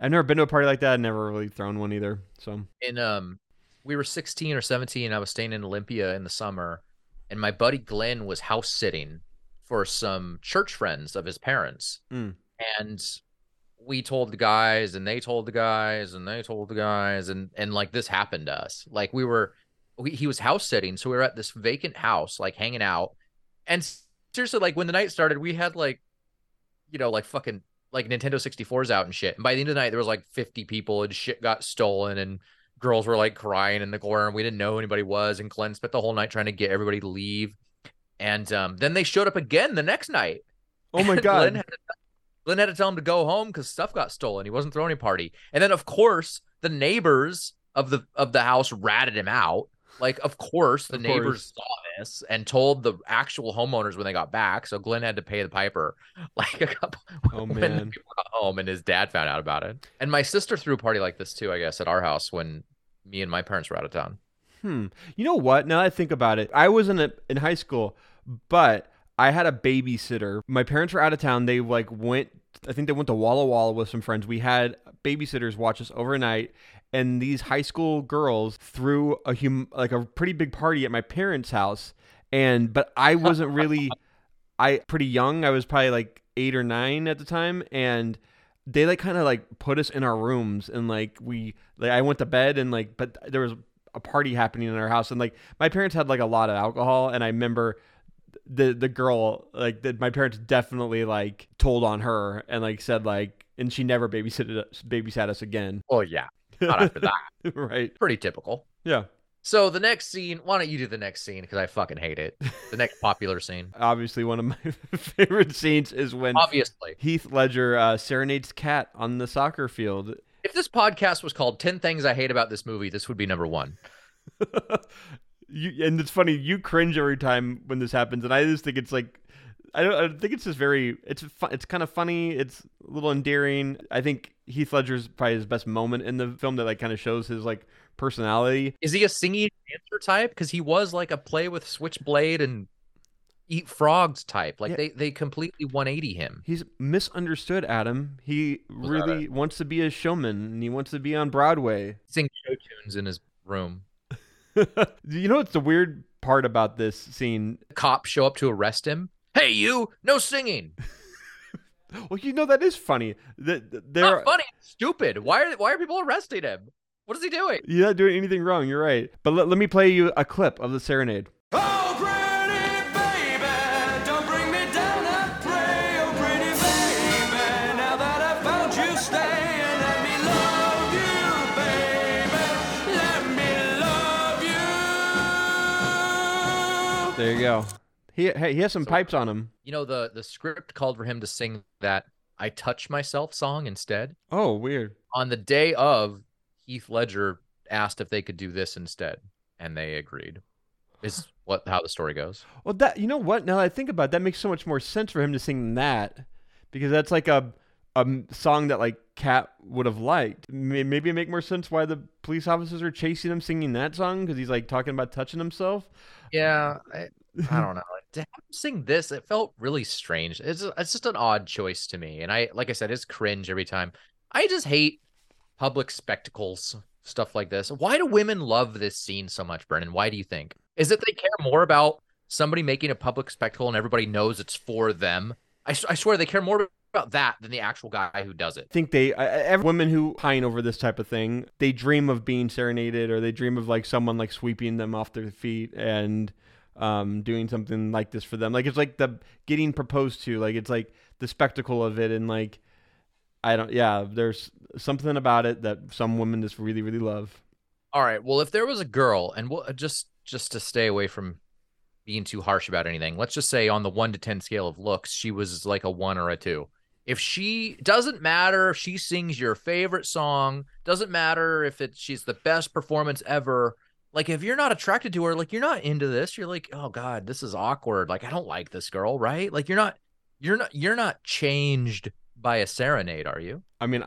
I've never been to a party like that. I've never really thrown one either. So in um we were 16 or 17 i was staying in olympia in the summer and my buddy glenn was house sitting for some church friends of his parents. Mm. and we told the guys and they told the guys and they told the guys and and like this happened to us. Like we were we, he was house sitting so we were at this vacant house like hanging out. And seriously like when the night started we had like you know like fucking like nintendo 64s out and shit. And by the end of the night there was like 50 people and shit got stolen and girls were like crying in the corner and we didn't know anybody was. And Glenn spent the whole night trying to get everybody to leave and um, then they showed up again the next night oh my god, Glenn had, to, Glenn had to tell him to go home because stuff got stolen. He wasn't throwing a party. And then of course the neighbors of the of the house ratted him out. Like of course the Of neighbors course. saw this and told the actual homeowners when they got back. So Glenn had to pay the piper. Like a couple Oh, when man. people got home and his dad found out about it. And my sister threw a party like this too, I guess, at our house when me and my parents were out of town. Hmm. You know what? Now that I think about it, I was in a, in high school, but I had a babysitter. My parents were out of town. They like went. I think they went to Walla Walla with some friends. We had babysitters watch us overnight, and these high school girls threw a hum like a pretty big party at my parents' house. And but I wasn't really, I pretty young. I was probably like eight or nine at the time, and they like kind of like put us in our rooms and like we like I went to bed and like but there was a party happening in our house and like my parents had like a lot of alcohol and I remember the the girl like that my parents definitely like told on her and like said like and she never babysitted babysat us again. Oh yeah. Not after that. right. Pretty typical. Yeah. So the next scene, why don't you do the next scene? Because I fucking hate it. The next popular scene. Obviously one of my favorite scenes is when Obviously. Heath Ledger uh, serenades Kat on the soccer field. If this podcast was called 10 Things I Hate About This Movie, this would be number one. you and it's funny you cringe every time when this happens and i just think it's like I don't. I think it's just very. It's fun. It's kind of funny. It's a little endearing. I think Heath Ledger's probably his best moment in the film that like kind of shows his like personality. Is he a singing dancer type? Because he was like a play with switchblade and eat frogs type. Like Yeah. they they completely 180 him. He's misunderstood, Adam. He that really wants to be a showman and he wants to be on Broadway. Sing show tunes in his room. you know what's the weird part about this scene? Cops show up to arrest him. Hey, you! No singing. Well, you know that is funny. That they're Not funny. Stupid. Why are why are people arresting him? What is he doing? you're not doing anything wrong. You're right. But let, let me play you a clip of the serenade. Oh, go. He hey, he has some pipes on him. You know the the script called for him to sing that "I Touch Myself" song instead. Oh, weird. On the day of, Heath Ledger asked if they could do this instead, and they agreed. Is what how the story goes. Well, that you know what? Now that I think about it, that makes so much more sense for him to sing that because that's like a a song that like Kat would have liked. Maybe it make more sense why the police officers are chasing him singing that song because he's like talking about touching himself. Yeah, I, I don't know. To have him sing this, it felt really strange. It's it's just an odd choice to me, and I like I said, it's cringe every time. I just hate public spectacles, stuff like this. Why do women love this scene so much, Brennon? Why do you think? Is it they care more about somebody making a public spectacle and everybody knows it's for them? I, I swear they care more about that than the actual guy who does it. I think they I- every women who pine over this type of thing, they dream of being serenaded or they dream of like someone like sweeping them off their feet and um, doing something like this for them. Like it's like the getting proposed to. Like it's like the spectacle of it and like I don't. Yeah, there's something about it that some women just really really love. All right. Well, if there was a girl, and we'll, just just to stay away from being too harsh about anything, let's just say on the one to ten scale of looks, she was like a one or a two. If she doesn't matter if she sings your favorite song, doesn't matter if it she's the best performance ever. Like if you're not attracted to her, like you're not into this, you're like, oh god, this is awkward. Like I don't like this girl, right? Like you're not, you're not, you're not changed by a serenade, are you? I mean,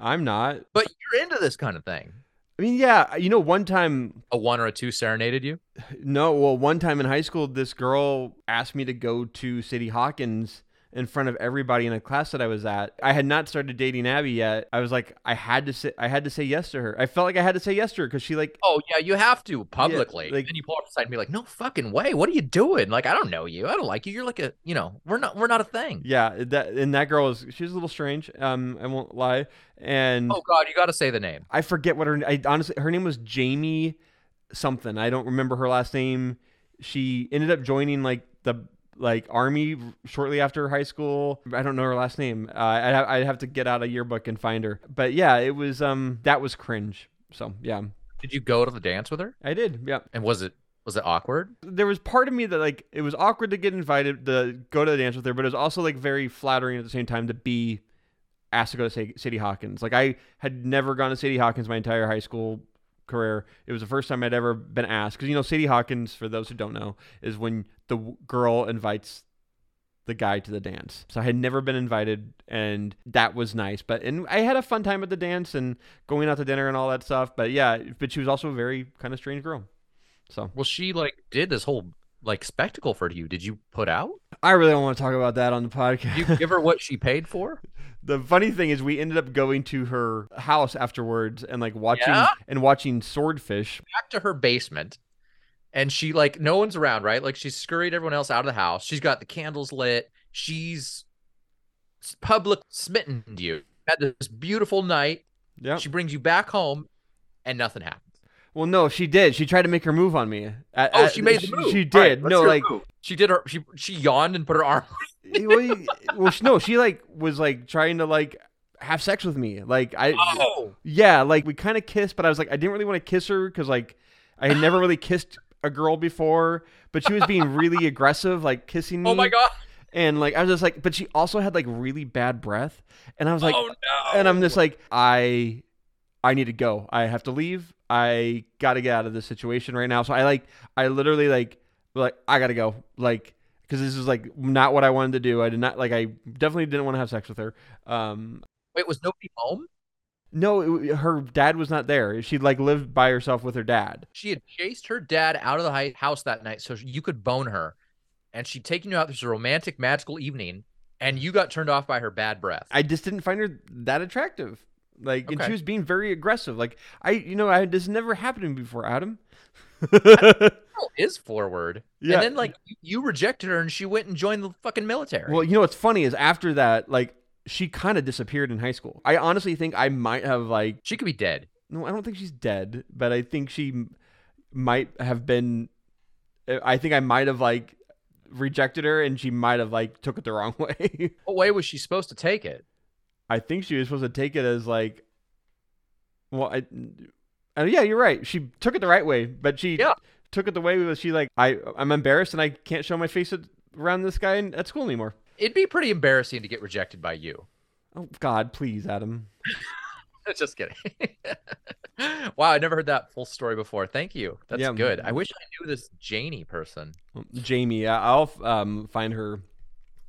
i'm not. But you're into this kind of thing. I mean, yeah, you know, one time A one or a two serenaded you? No, well, one time in high school, this girl asked me to go to Sadie Hawkins in front of everybody in a class that I was at. I had not started dating Abby yet. I was like, I had to say, I had to say yes to her. I felt like I had to say yes to her because she like, Oh yeah, you have to publicly. like- and you pull up beside and be like, "No fucking way! What are you doing? Like, I don't know you. I don't like you. You're like a, you know, we're not, we're not a thing." yeah, that and that girl was, she was a little strange. Um, I won't lie. And Oh God, you got to say the name. I forget what her. I honestly, her name was Jamie something. I don't remember her last name. She ended up joining like the like army shortly after high school. I don't know her last name. Uh, I'd, have, I'd have to get out a yearbook and find her. But yeah, it was um that was cringe. So yeah, Did you go to the dance with her? I did. Yeah, And was it was it awkward? there was part of me that like it was awkward to get invited to go to the dance with her, but it was also like very flattering at the same time to be asked to go to Sadie Hawkins. Like I had never gone to Sadie Hawkins my entire high school career. It was the first time I'd ever been asked because you know Sadie Hawkins, for those who don't know, is when the girl invites the guy to the dance. So I had never been invited, and that was nice. But and I had a fun time at the dance and going out to dinner and all that stuff. But yeah, but she was also a very kind of strange girl. So Well, she like did this whole like spectacle for you. Did you put out? I really don't want to talk about that on the podcast. You give her what she paid for? the funny thing is we ended up going to her house afterwards and like watching Yeah? and watching swordfish Back to her basement, and she like no one's around, right? Like she's scurried everyone else out of the house. She's got the candles lit. She's public smitten you. Had this beautiful night. yeah She brings you back home, and nothing happens. well no she did she tried to make her move on me At- Oh, at- she made the move. she right, did let's no like move. she did her. She she yawned and put her arm. well, well she, no she like was like trying to like have sex with me like i Oh, yeah like we kind of kissed but i was like i didn't really want to kiss her because like i had never really kissed a girl before but she was being really aggressive like kissing me oh my god! and like I was just like, but she also had like really bad breath, and I was like, oh no! and I'm just like, I, I need to go. I have to leave. I got to get out of this situation right now. So I like, I literally like, like I gotta go. Like, because this is like not what I wanted to do. I did not like. I definitely didn't want to have sex with her. Um, Wait, was nobody home? No, it, her dad was not there. She like lived by herself with her dad. She had chased her dad out of the house that night so you could bone her, and she'd taken you out. A romantic, magical evening, and you got turned off by her bad breath. I just didn't find her that attractive. Like, and she was being very aggressive. Like, I, you know, I this never happened to me before, Adam. Is forward. Yeah. And then like you rejected her and she went and joined the fucking military. Well, you know what's funny is after that, like, she kind of disappeared in high school. I honestly think I might have like she could be dead. no, I don't think she's dead, but I think she m- might have been. I think I might have like rejected her, and she might have like took it the wrong way. What way was she supposed to take it? I think she was supposed to take it as like, well, I, uh, yeah, you're right. She took it the right way, but she Yeah. took it the way that she like, I, I'm embarrassed and I can't show my face around this guy at school anymore. It'd be pretty embarrassing to get rejected by you. Oh God, please, Adam. Just kidding. wow, I never heard that full story before. Thank you. That's Yeah, good. I wish I knew this Janie person. Jamie, I'll um find her.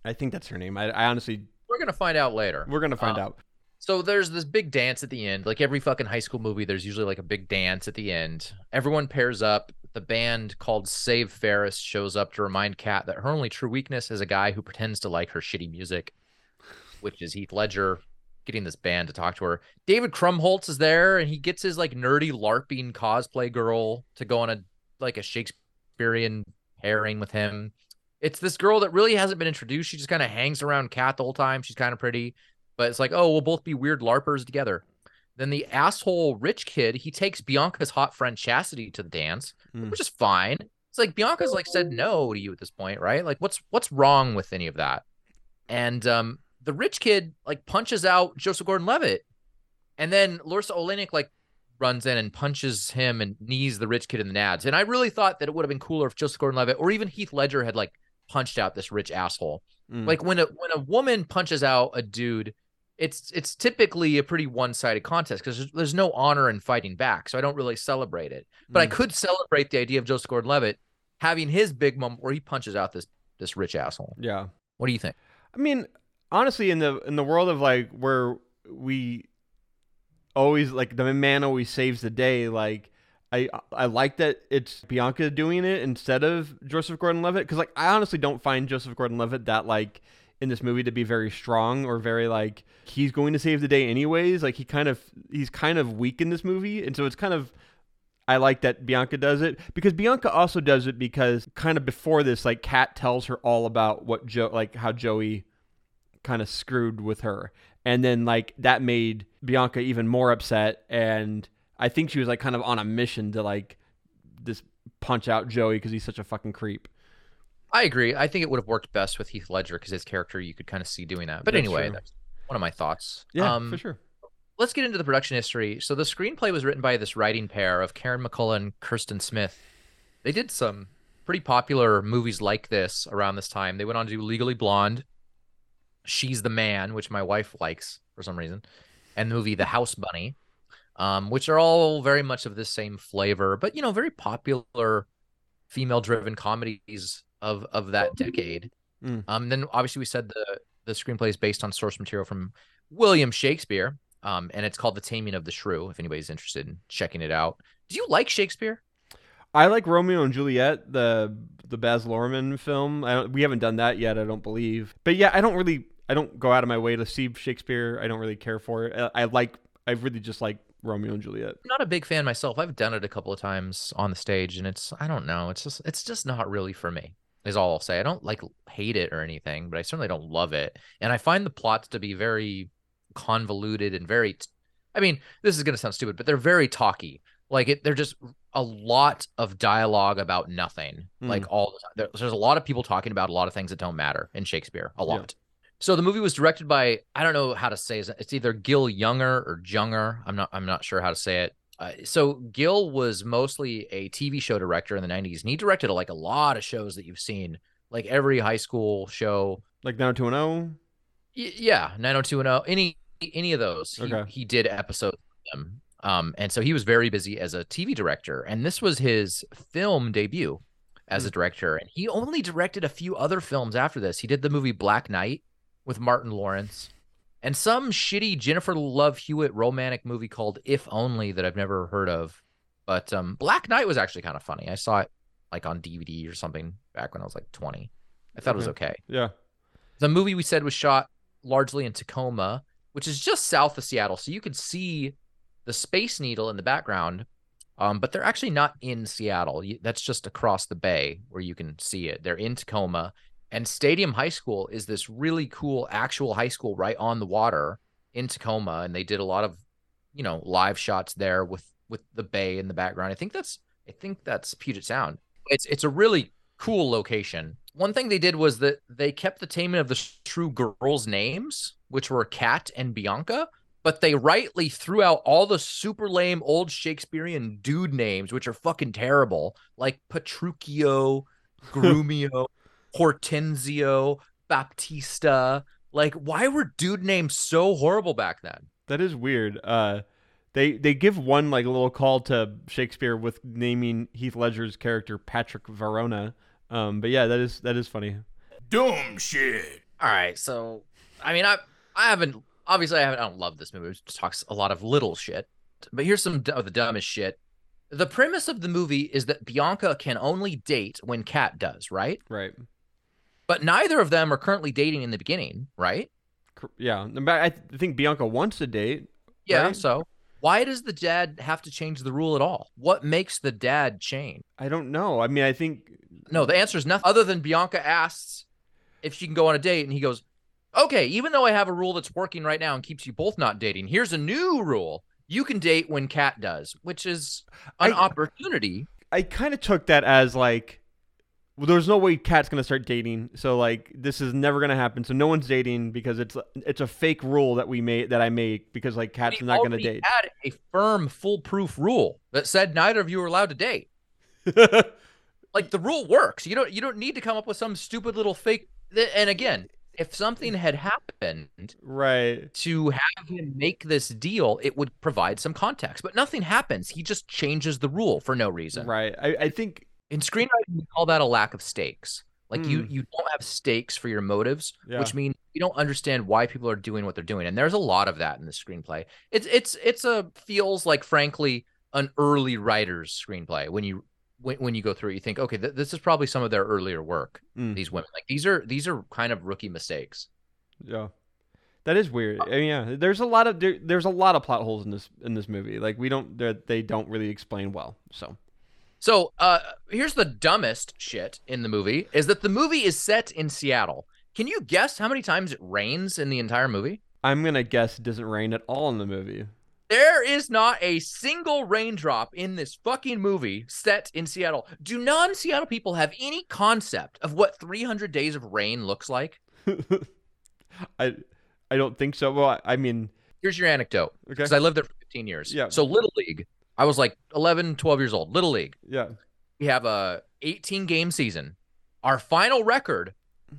I think that's her name. I, I honestly, We're gonna find out later. we're gonna find Uh, out. So there's this big dance at the end. Like every fucking high school movie, there's usually like a big dance at the end. Everyone pairs up. The band called Save Ferris shows up to remind Kat that her only true weakness is a guy who pretends to like her shitty music, which is Heath Ledger getting this band to talk to her. David Krumholtz is there and he gets his like nerdy LARPing cosplay girl to go on a like a Shakespearean pairing with him. It's this girl that really hasn't been introduced. She just kind of hangs around Kat the whole time. She's kind of pretty but it's like, oh, we'll both be weird LARPers together. Then the asshole rich kid, he takes Bianca's hot friend Chastity to the dance, Mm. which is fine. It's like Bianca's like said no to you at this point, right? Like what's what's wrong with any of that? And um the rich kid like punches out Joseph Gordon-Levitt. And then Lursa Oleynik like runs in and punches him and knees the rich kid in the nads. And I really thought that it would have been cooler if Joseph Gordon-Levitt or even Heath Ledger had like punched out this rich asshole. Mm. Like when a when a woman punches out a dude, it's it's typically a pretty one-sided contest because there's, there's no honor in fighting back. So I don't really celebrate it. But I Mm. could celebrate the idea of Joseph Gordon-Levitt having his big moment where he punches out this this rich asshole. yeah. What do you think? I mean, honestly, in the in the world of like where we always like the man always saves the day, like I I like that it's Bianca doing it instead of Joseph Gordon-Levitt because like I honestly don't find Joseph Gordon-Levitt that like in this movie to be very strong or very like he's going to save the day anyways. Like he kind of he's kind of weak in this movie, and so it's kind of I like that Bianca does it because Bianca also does it because kind of before this, like Kat tells her all about what Joe, like how Joey kind of screwed with her, and then like that made Bianca even more upset, and I think she was like kind of on a mission to like this punch out Joey because he's such a fucking creep. I agree. I think it would have worked best with Heath Ledger because his character you could kind of see doing that. But That's anyway, true. that's one of my thoughts. Yeah, Um, for sure. let's get into the production history. So the screenplay was written by this writing pair of Karen McCullah and Kirsten Smith. They did some pretty popular movies like this around this time. They went on to do Legally Blonde, She's the Man, which my wife likes for some reason, and the movie The House Bunny, um, which are all very much of the same flavor, but you know, very popular female-driven comedies of of that decade. Mm. Um, then obviously we said the the screenplay is based on source material from William Shakespeare, um, and it's called The Taming of the Shrew. If anybody's interested in checking it out, do you like Shakespeare? I like Romeo and Juliet, the the Baz Luhrmann film. I don't, we haven't done that yet, I don't believe. But yeah, I don't really, I don't go out of my way to see Shakespeare. I don't really care for it. I, I like, I really just like Romeo and Juliet. I'm not a big fan myself. I've done it a couple of times on the stage, and it's I don't know. It's just it's just not really for me. Is all I'll say. I don't like hate it or anything, but I certainly don't love it. And I find the plots to be very convoluted and very. t- I mean, this is gonna sound stupid, but they're very talky. Like it, they're just a lot of dialogue about nothing. Hmm. Like all the time. There- There's a lot of people talking about a lot of things that don't matter in Shakespeare. A Yeah. lot. So the movie was directed by I don't know how to say it. It's either Gil Younger or Junger. I'm not I'm not sure how to say it. Uh, so Gil was mostly a TV show director in the 90s, and he directed like a lot of shows that you've seen, like every high school show. Like 90210. Y- yeah, 90210, any any of those. He, Okay. he did episodes of them. Um, and so he was very busy as a TV director, and this was his film debut. as a director, and he only directed a few other films after this. He did the movie Black Knight with Martin Lawrence, and some shitty Jennifer Love Hewitt romantic movie called If Only that I've never heard of. But um, Black Knight was actually kind of funny. I saw it like on DVD or something back when I was like 20. I thought it was okay. Yeah. The movie we said was shot largely in Tacoma, which is just south of Seattle. So you could see the Space Needle in the background, um, but they're actually not in Seattle. That's just across the bay where you can see it. They're in Tacoma. And Stadium High School is this really cool actual high school right on the water in Tacoma. And they did a lot of, you know, live shots there with with the bay in the background. I think that's I think that's Puget Sound. It's it's a really cool location. One thing they did was that they kept the taming of the shrew girls' names, which were Kat and Bianca, but they rightly threw out all the super lame old Shakespearean dude names, which are fucking terrible, like Petruchio, Grumio, Hortensio, Baptista. Like, why were dude names so horrible back then? That is weird. Uh, they they give one like a little call to Shakespeare with naming Heath Ledger's character Patrick Verona. Um, but yeah, that is that is funny. Dumb shit. All right, so I mean, I I haven't obviously I haven't I don't love this movie. It just talks a lot of little shit. But here's some of the dumbest shit. The premise of the movie is that Bianca can only date when Kat does, right? Right. But neither of them are currently dating in the beginning, right? Yeah. I think Bianca wants to date. Yeah. Right. So why does the dad have to change the rule at all? What makes the dad change? I don't know. I mean, I think No, the answer is nothing other than Bianca asks if she can go on a date, and he goes, Okay, even though I have a rule that's working right now and keeps you both not dating, here's a new rule. You can date when Kat does, which is an I- opportunity. I kind of took that as like, well, there's no way Kat's gonna start dating. So like, this is never gonna happen. So no one's dating because it's it's a fake rule that we made that I made because like Kat's He not gonna date. Had a firm, foolproof rule that said neither of you are allowed to date. Like the rule works. You don't you don't need to come up with some stupid little fake. And again, if something had happened right. to have him make this deal, it would provide some context. But nothing happens. He just changes the rule for no reason. Right. I, I think In screenwriting, we call that a lack of stakes. Like you Mm. you don't have stakes for your motives, Yeah. which means you don't understand why people are doing what they're doing. And there's a lot of that in the screenplay. It's it's it's a feels like frankly an early writer's screenplay when you when, when you go through it, you think, okay, th- this is probably some of their earlier work. Mm. These women, like these are these are kind of rookie mistakes. Yeah. That is weird. I mean, yeah, there's a lot of there, there's a lot of plot holes in this in this movie. Like we don't they don't really explain well. So So uh here's the dumbest shit in the movie is that the movie is set in Seattle. Can you guess how many times it rains in the entire movie? I'm gonna guess it doesn't rain at all in the movie. There is not a single raindrop in this fucking movie set in Seattle. Do non Seattle people have any concept of what 300 days of rain looks like? I I don't think so. Well, I, I mean, Here's your anecdote okay, because I lived there for 15 years. Yeah. So, Little League, I was like 11, 12 years old. Little League, yeah, we have a 18 game season. Our final record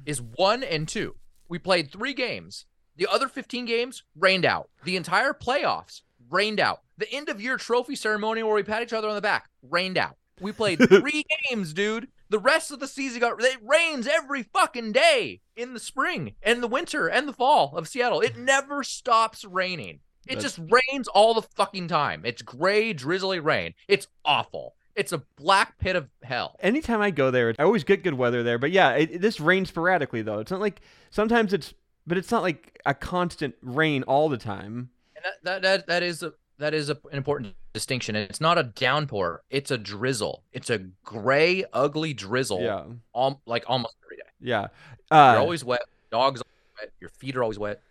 is one and two. We played three games. The other 15 games rained out. The entire playoffs rained out. The end of year trophy ceremony where we pat each other on the back rained out. We played three games, dude. The rest of the season got it rains every fucking day in the spring and the winter and the fall of Seattle. It never stops raining. It That's- just rains all the fucking time. It's gray, drizzly rain. It's awful. It's a black pit of hell. anytime I go there, I always get good weather there. But yeah, it, it- this rains sporadically though. It's not like sometimes it's, but it's not like a constant rain all the time. And that that that, that is a that is a, an important distinction. It's not a downpour. It's a drizzle. It's a gray, ugly drizzle. Yeah, Al- like almost every day. yeah. You're Uh, always wet. Dogs are wet. Your feet are always wet.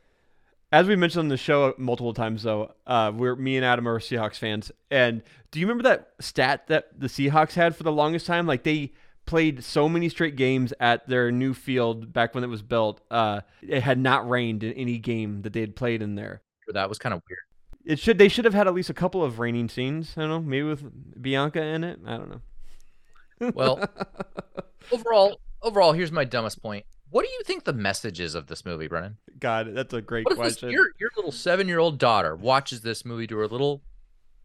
As we mentioned on the show multiple times though, uh, we're me and Adam are Seahawks fans. And do you remember that stat that the Seahawks had for the longest time? Like they played so many straight games at their new field back when it was built. Uh, it had not rained in any game that they had played in there. That was kind of weird. It should they should have had at least a couple of raining scenes. I don't know, maybe with Bianca in it. I don't know. Well, overall, overall, here's my dumbest point. What do you think the message is of this movie, Brennon? God, that's a great if this, question. your your little seven year old daughter watches this movie to her little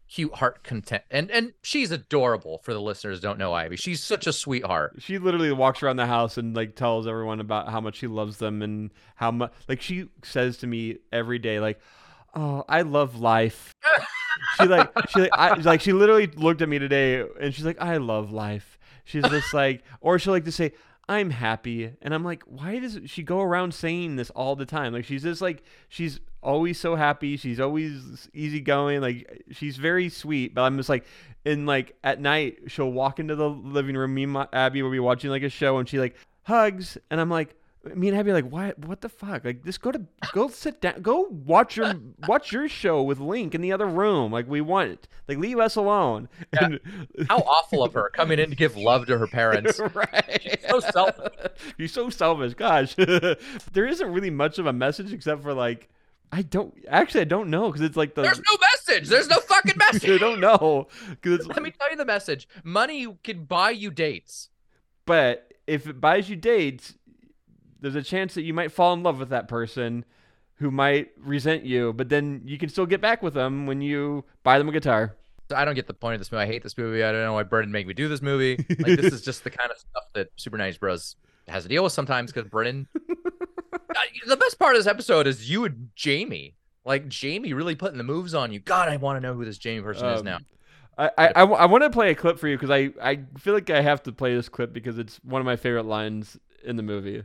cute heart content and and she's adorable for the listeners who don't know ivy she's such a sweetheart She literally walks around the house and like tells everyone about how much she loves them and how much like she says to me every day like, "Oh, I love life." she like she like I like she literally looked at me today and she's like, "I love life." She's just like or she'll like to say, "I'm happy." And I'm like, "Why does she go around saying this all the time?" Like she's just like she's always so happy. She's always easygoing. Like she's very sweet, but I'm just like and like at night she'll walk into the living room. Me and my, Abby will be watching like a show, and she like hugs, and I'm like, me and Abby are like, what? What the fuck? Like, just go to go sit down, go watch your watch your show with Link in the other room. Like we want it. Like leave us alone. And, how awful of her coming in to give love to her parents right. so selfish You're so selfish. Gosh, there isn't really much of a message except for like. I don't actually. I don't know because it's like the. there's no message there's no fucking message. I don't know because let me tell you the message money can buy you dates but if it buys you dates, there's a chance that you might fall in love with that person who might resent you, but then you can still get back with them when you buy them a guitar. So I don't get the point of this movie. I hate this movie. I don't know why Brennon made me do this movie. Like this is just the kind of stuff that Super 90s Bros has to deal with sometimes because Brennon. The best part of this episode is you and Jamie. Like Jamie really putting the moves on you. God, I want to know who this Jamie person is Um, now. I, I, I, want to play a clip for you because I, I feel like I have to play this clip because it's one of my favorite lines in the movie.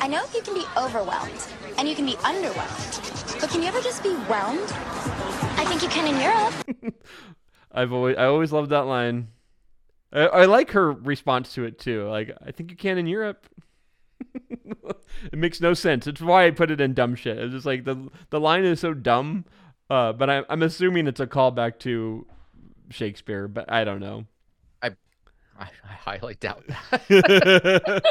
I know you can be overwhelmed and you can be underwhelmed, but can you ever just be whelmed? I think you can in Europe. I've always I always loved that line. I, I like her response to it too. Like I think you can in Europe. it makes no sense. It's why I put it in dumb shit. It's just like the the line is so dumb, uh, but I'm I'm assuming it's a callback to Shakespeare, but I don't know. I, I highly doubt that.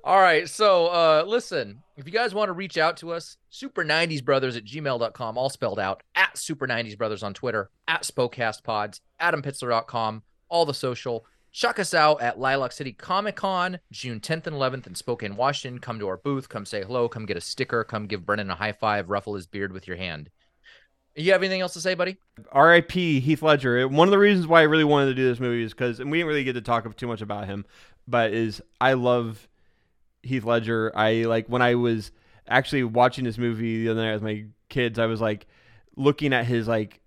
All right. So uh listen, if you guys want to reach out to us, super90sbrothers at gmail.com, all spelled out, at super90sbrothers on Twitter, at spokecastpods, adampitzler.com, all the social. Check us out at Lilac City Comic Con, June 10th and 11th in Spokane, Washington. Come to our booth, come say hello, come get a sticker, come give Brennon a high five, ruffle his beard with your hand. You have anything else to say, buddy? R.I.P. Heath Ledger. One of the reasons why I really wanted to do this movie is because, and we didn't really get to talk too much about him, but is I love Heath Ledger. I like when I was actually watching this movie the other night with my kids. I was like looking at his like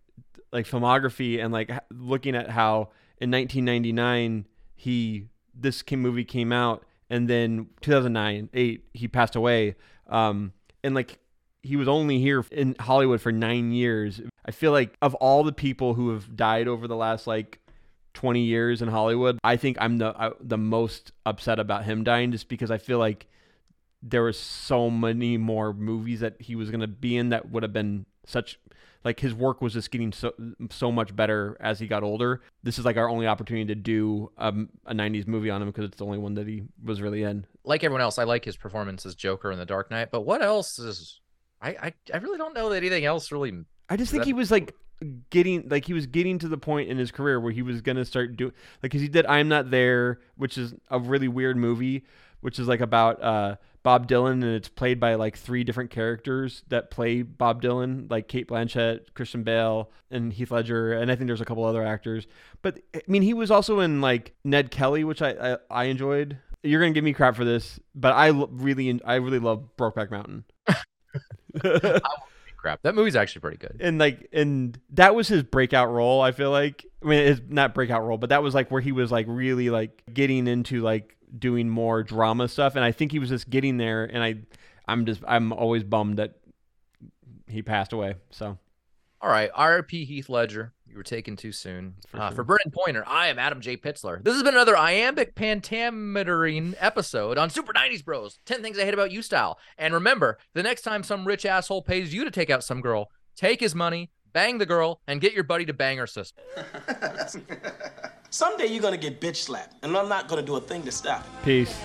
like filmography and like looking at how in 1999 he this came, movie came out and then 2009 8 he passed away um and like he was only here in Hollywood for 9 years i feel like of all the people who have died over the last like 20 years in Hollywood i think i'm the the most upset about him dying just because i feel like there was so many more movies that he was going to be in that would have been such like his work was just getting so so much better as he got older. This is like our only opportunity to do um, a '90s movie on him because it's the only one that he was really in. like everyone else, I like his performance as Joker in The Dark Knight. But what else is? I I, I really don't know that anything else really. I just think That- he was like getting like he was getting to the point in his career where he was gonna start doing like because he did I'm Not There, which is a really weird movie, which is like about uh Bob Dylan and it's played by like three different characters that play Bob Dylan, like Cate Blanchett, Christian Bale, and Heath Ledger, and I think there's a couple other actors. But I mean, he was also in like Ned Kelly, which I I, I enjoyed. You're gonna give me crap for this, but I really I really love Brokeback Mountain. Crap, that movie's actually pretty good. and like and that was his breakout role i feel like i mean it's not breakout role but that was like where he was like really like getting into like doing more drama stuff and i think he was just getting there and i i'm just i'm always bummed that he passed away so All right, R.P. Heath Ledger. You were taken too soon. For uh, sure. for Brennon Pointer, I am Adam J. Pitzler. This has been another iambic pentametering episode on Super 90s Bros. 10 Things I Hate About You style. And remember, the next time some rich asshole pays you to take out some girl, take his money, bang the girl, and get your buddy to bang her sister. Someday you're gonna get bitch slapped, and I'm not gonna do a thing to stop it. peace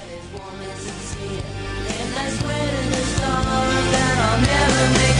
And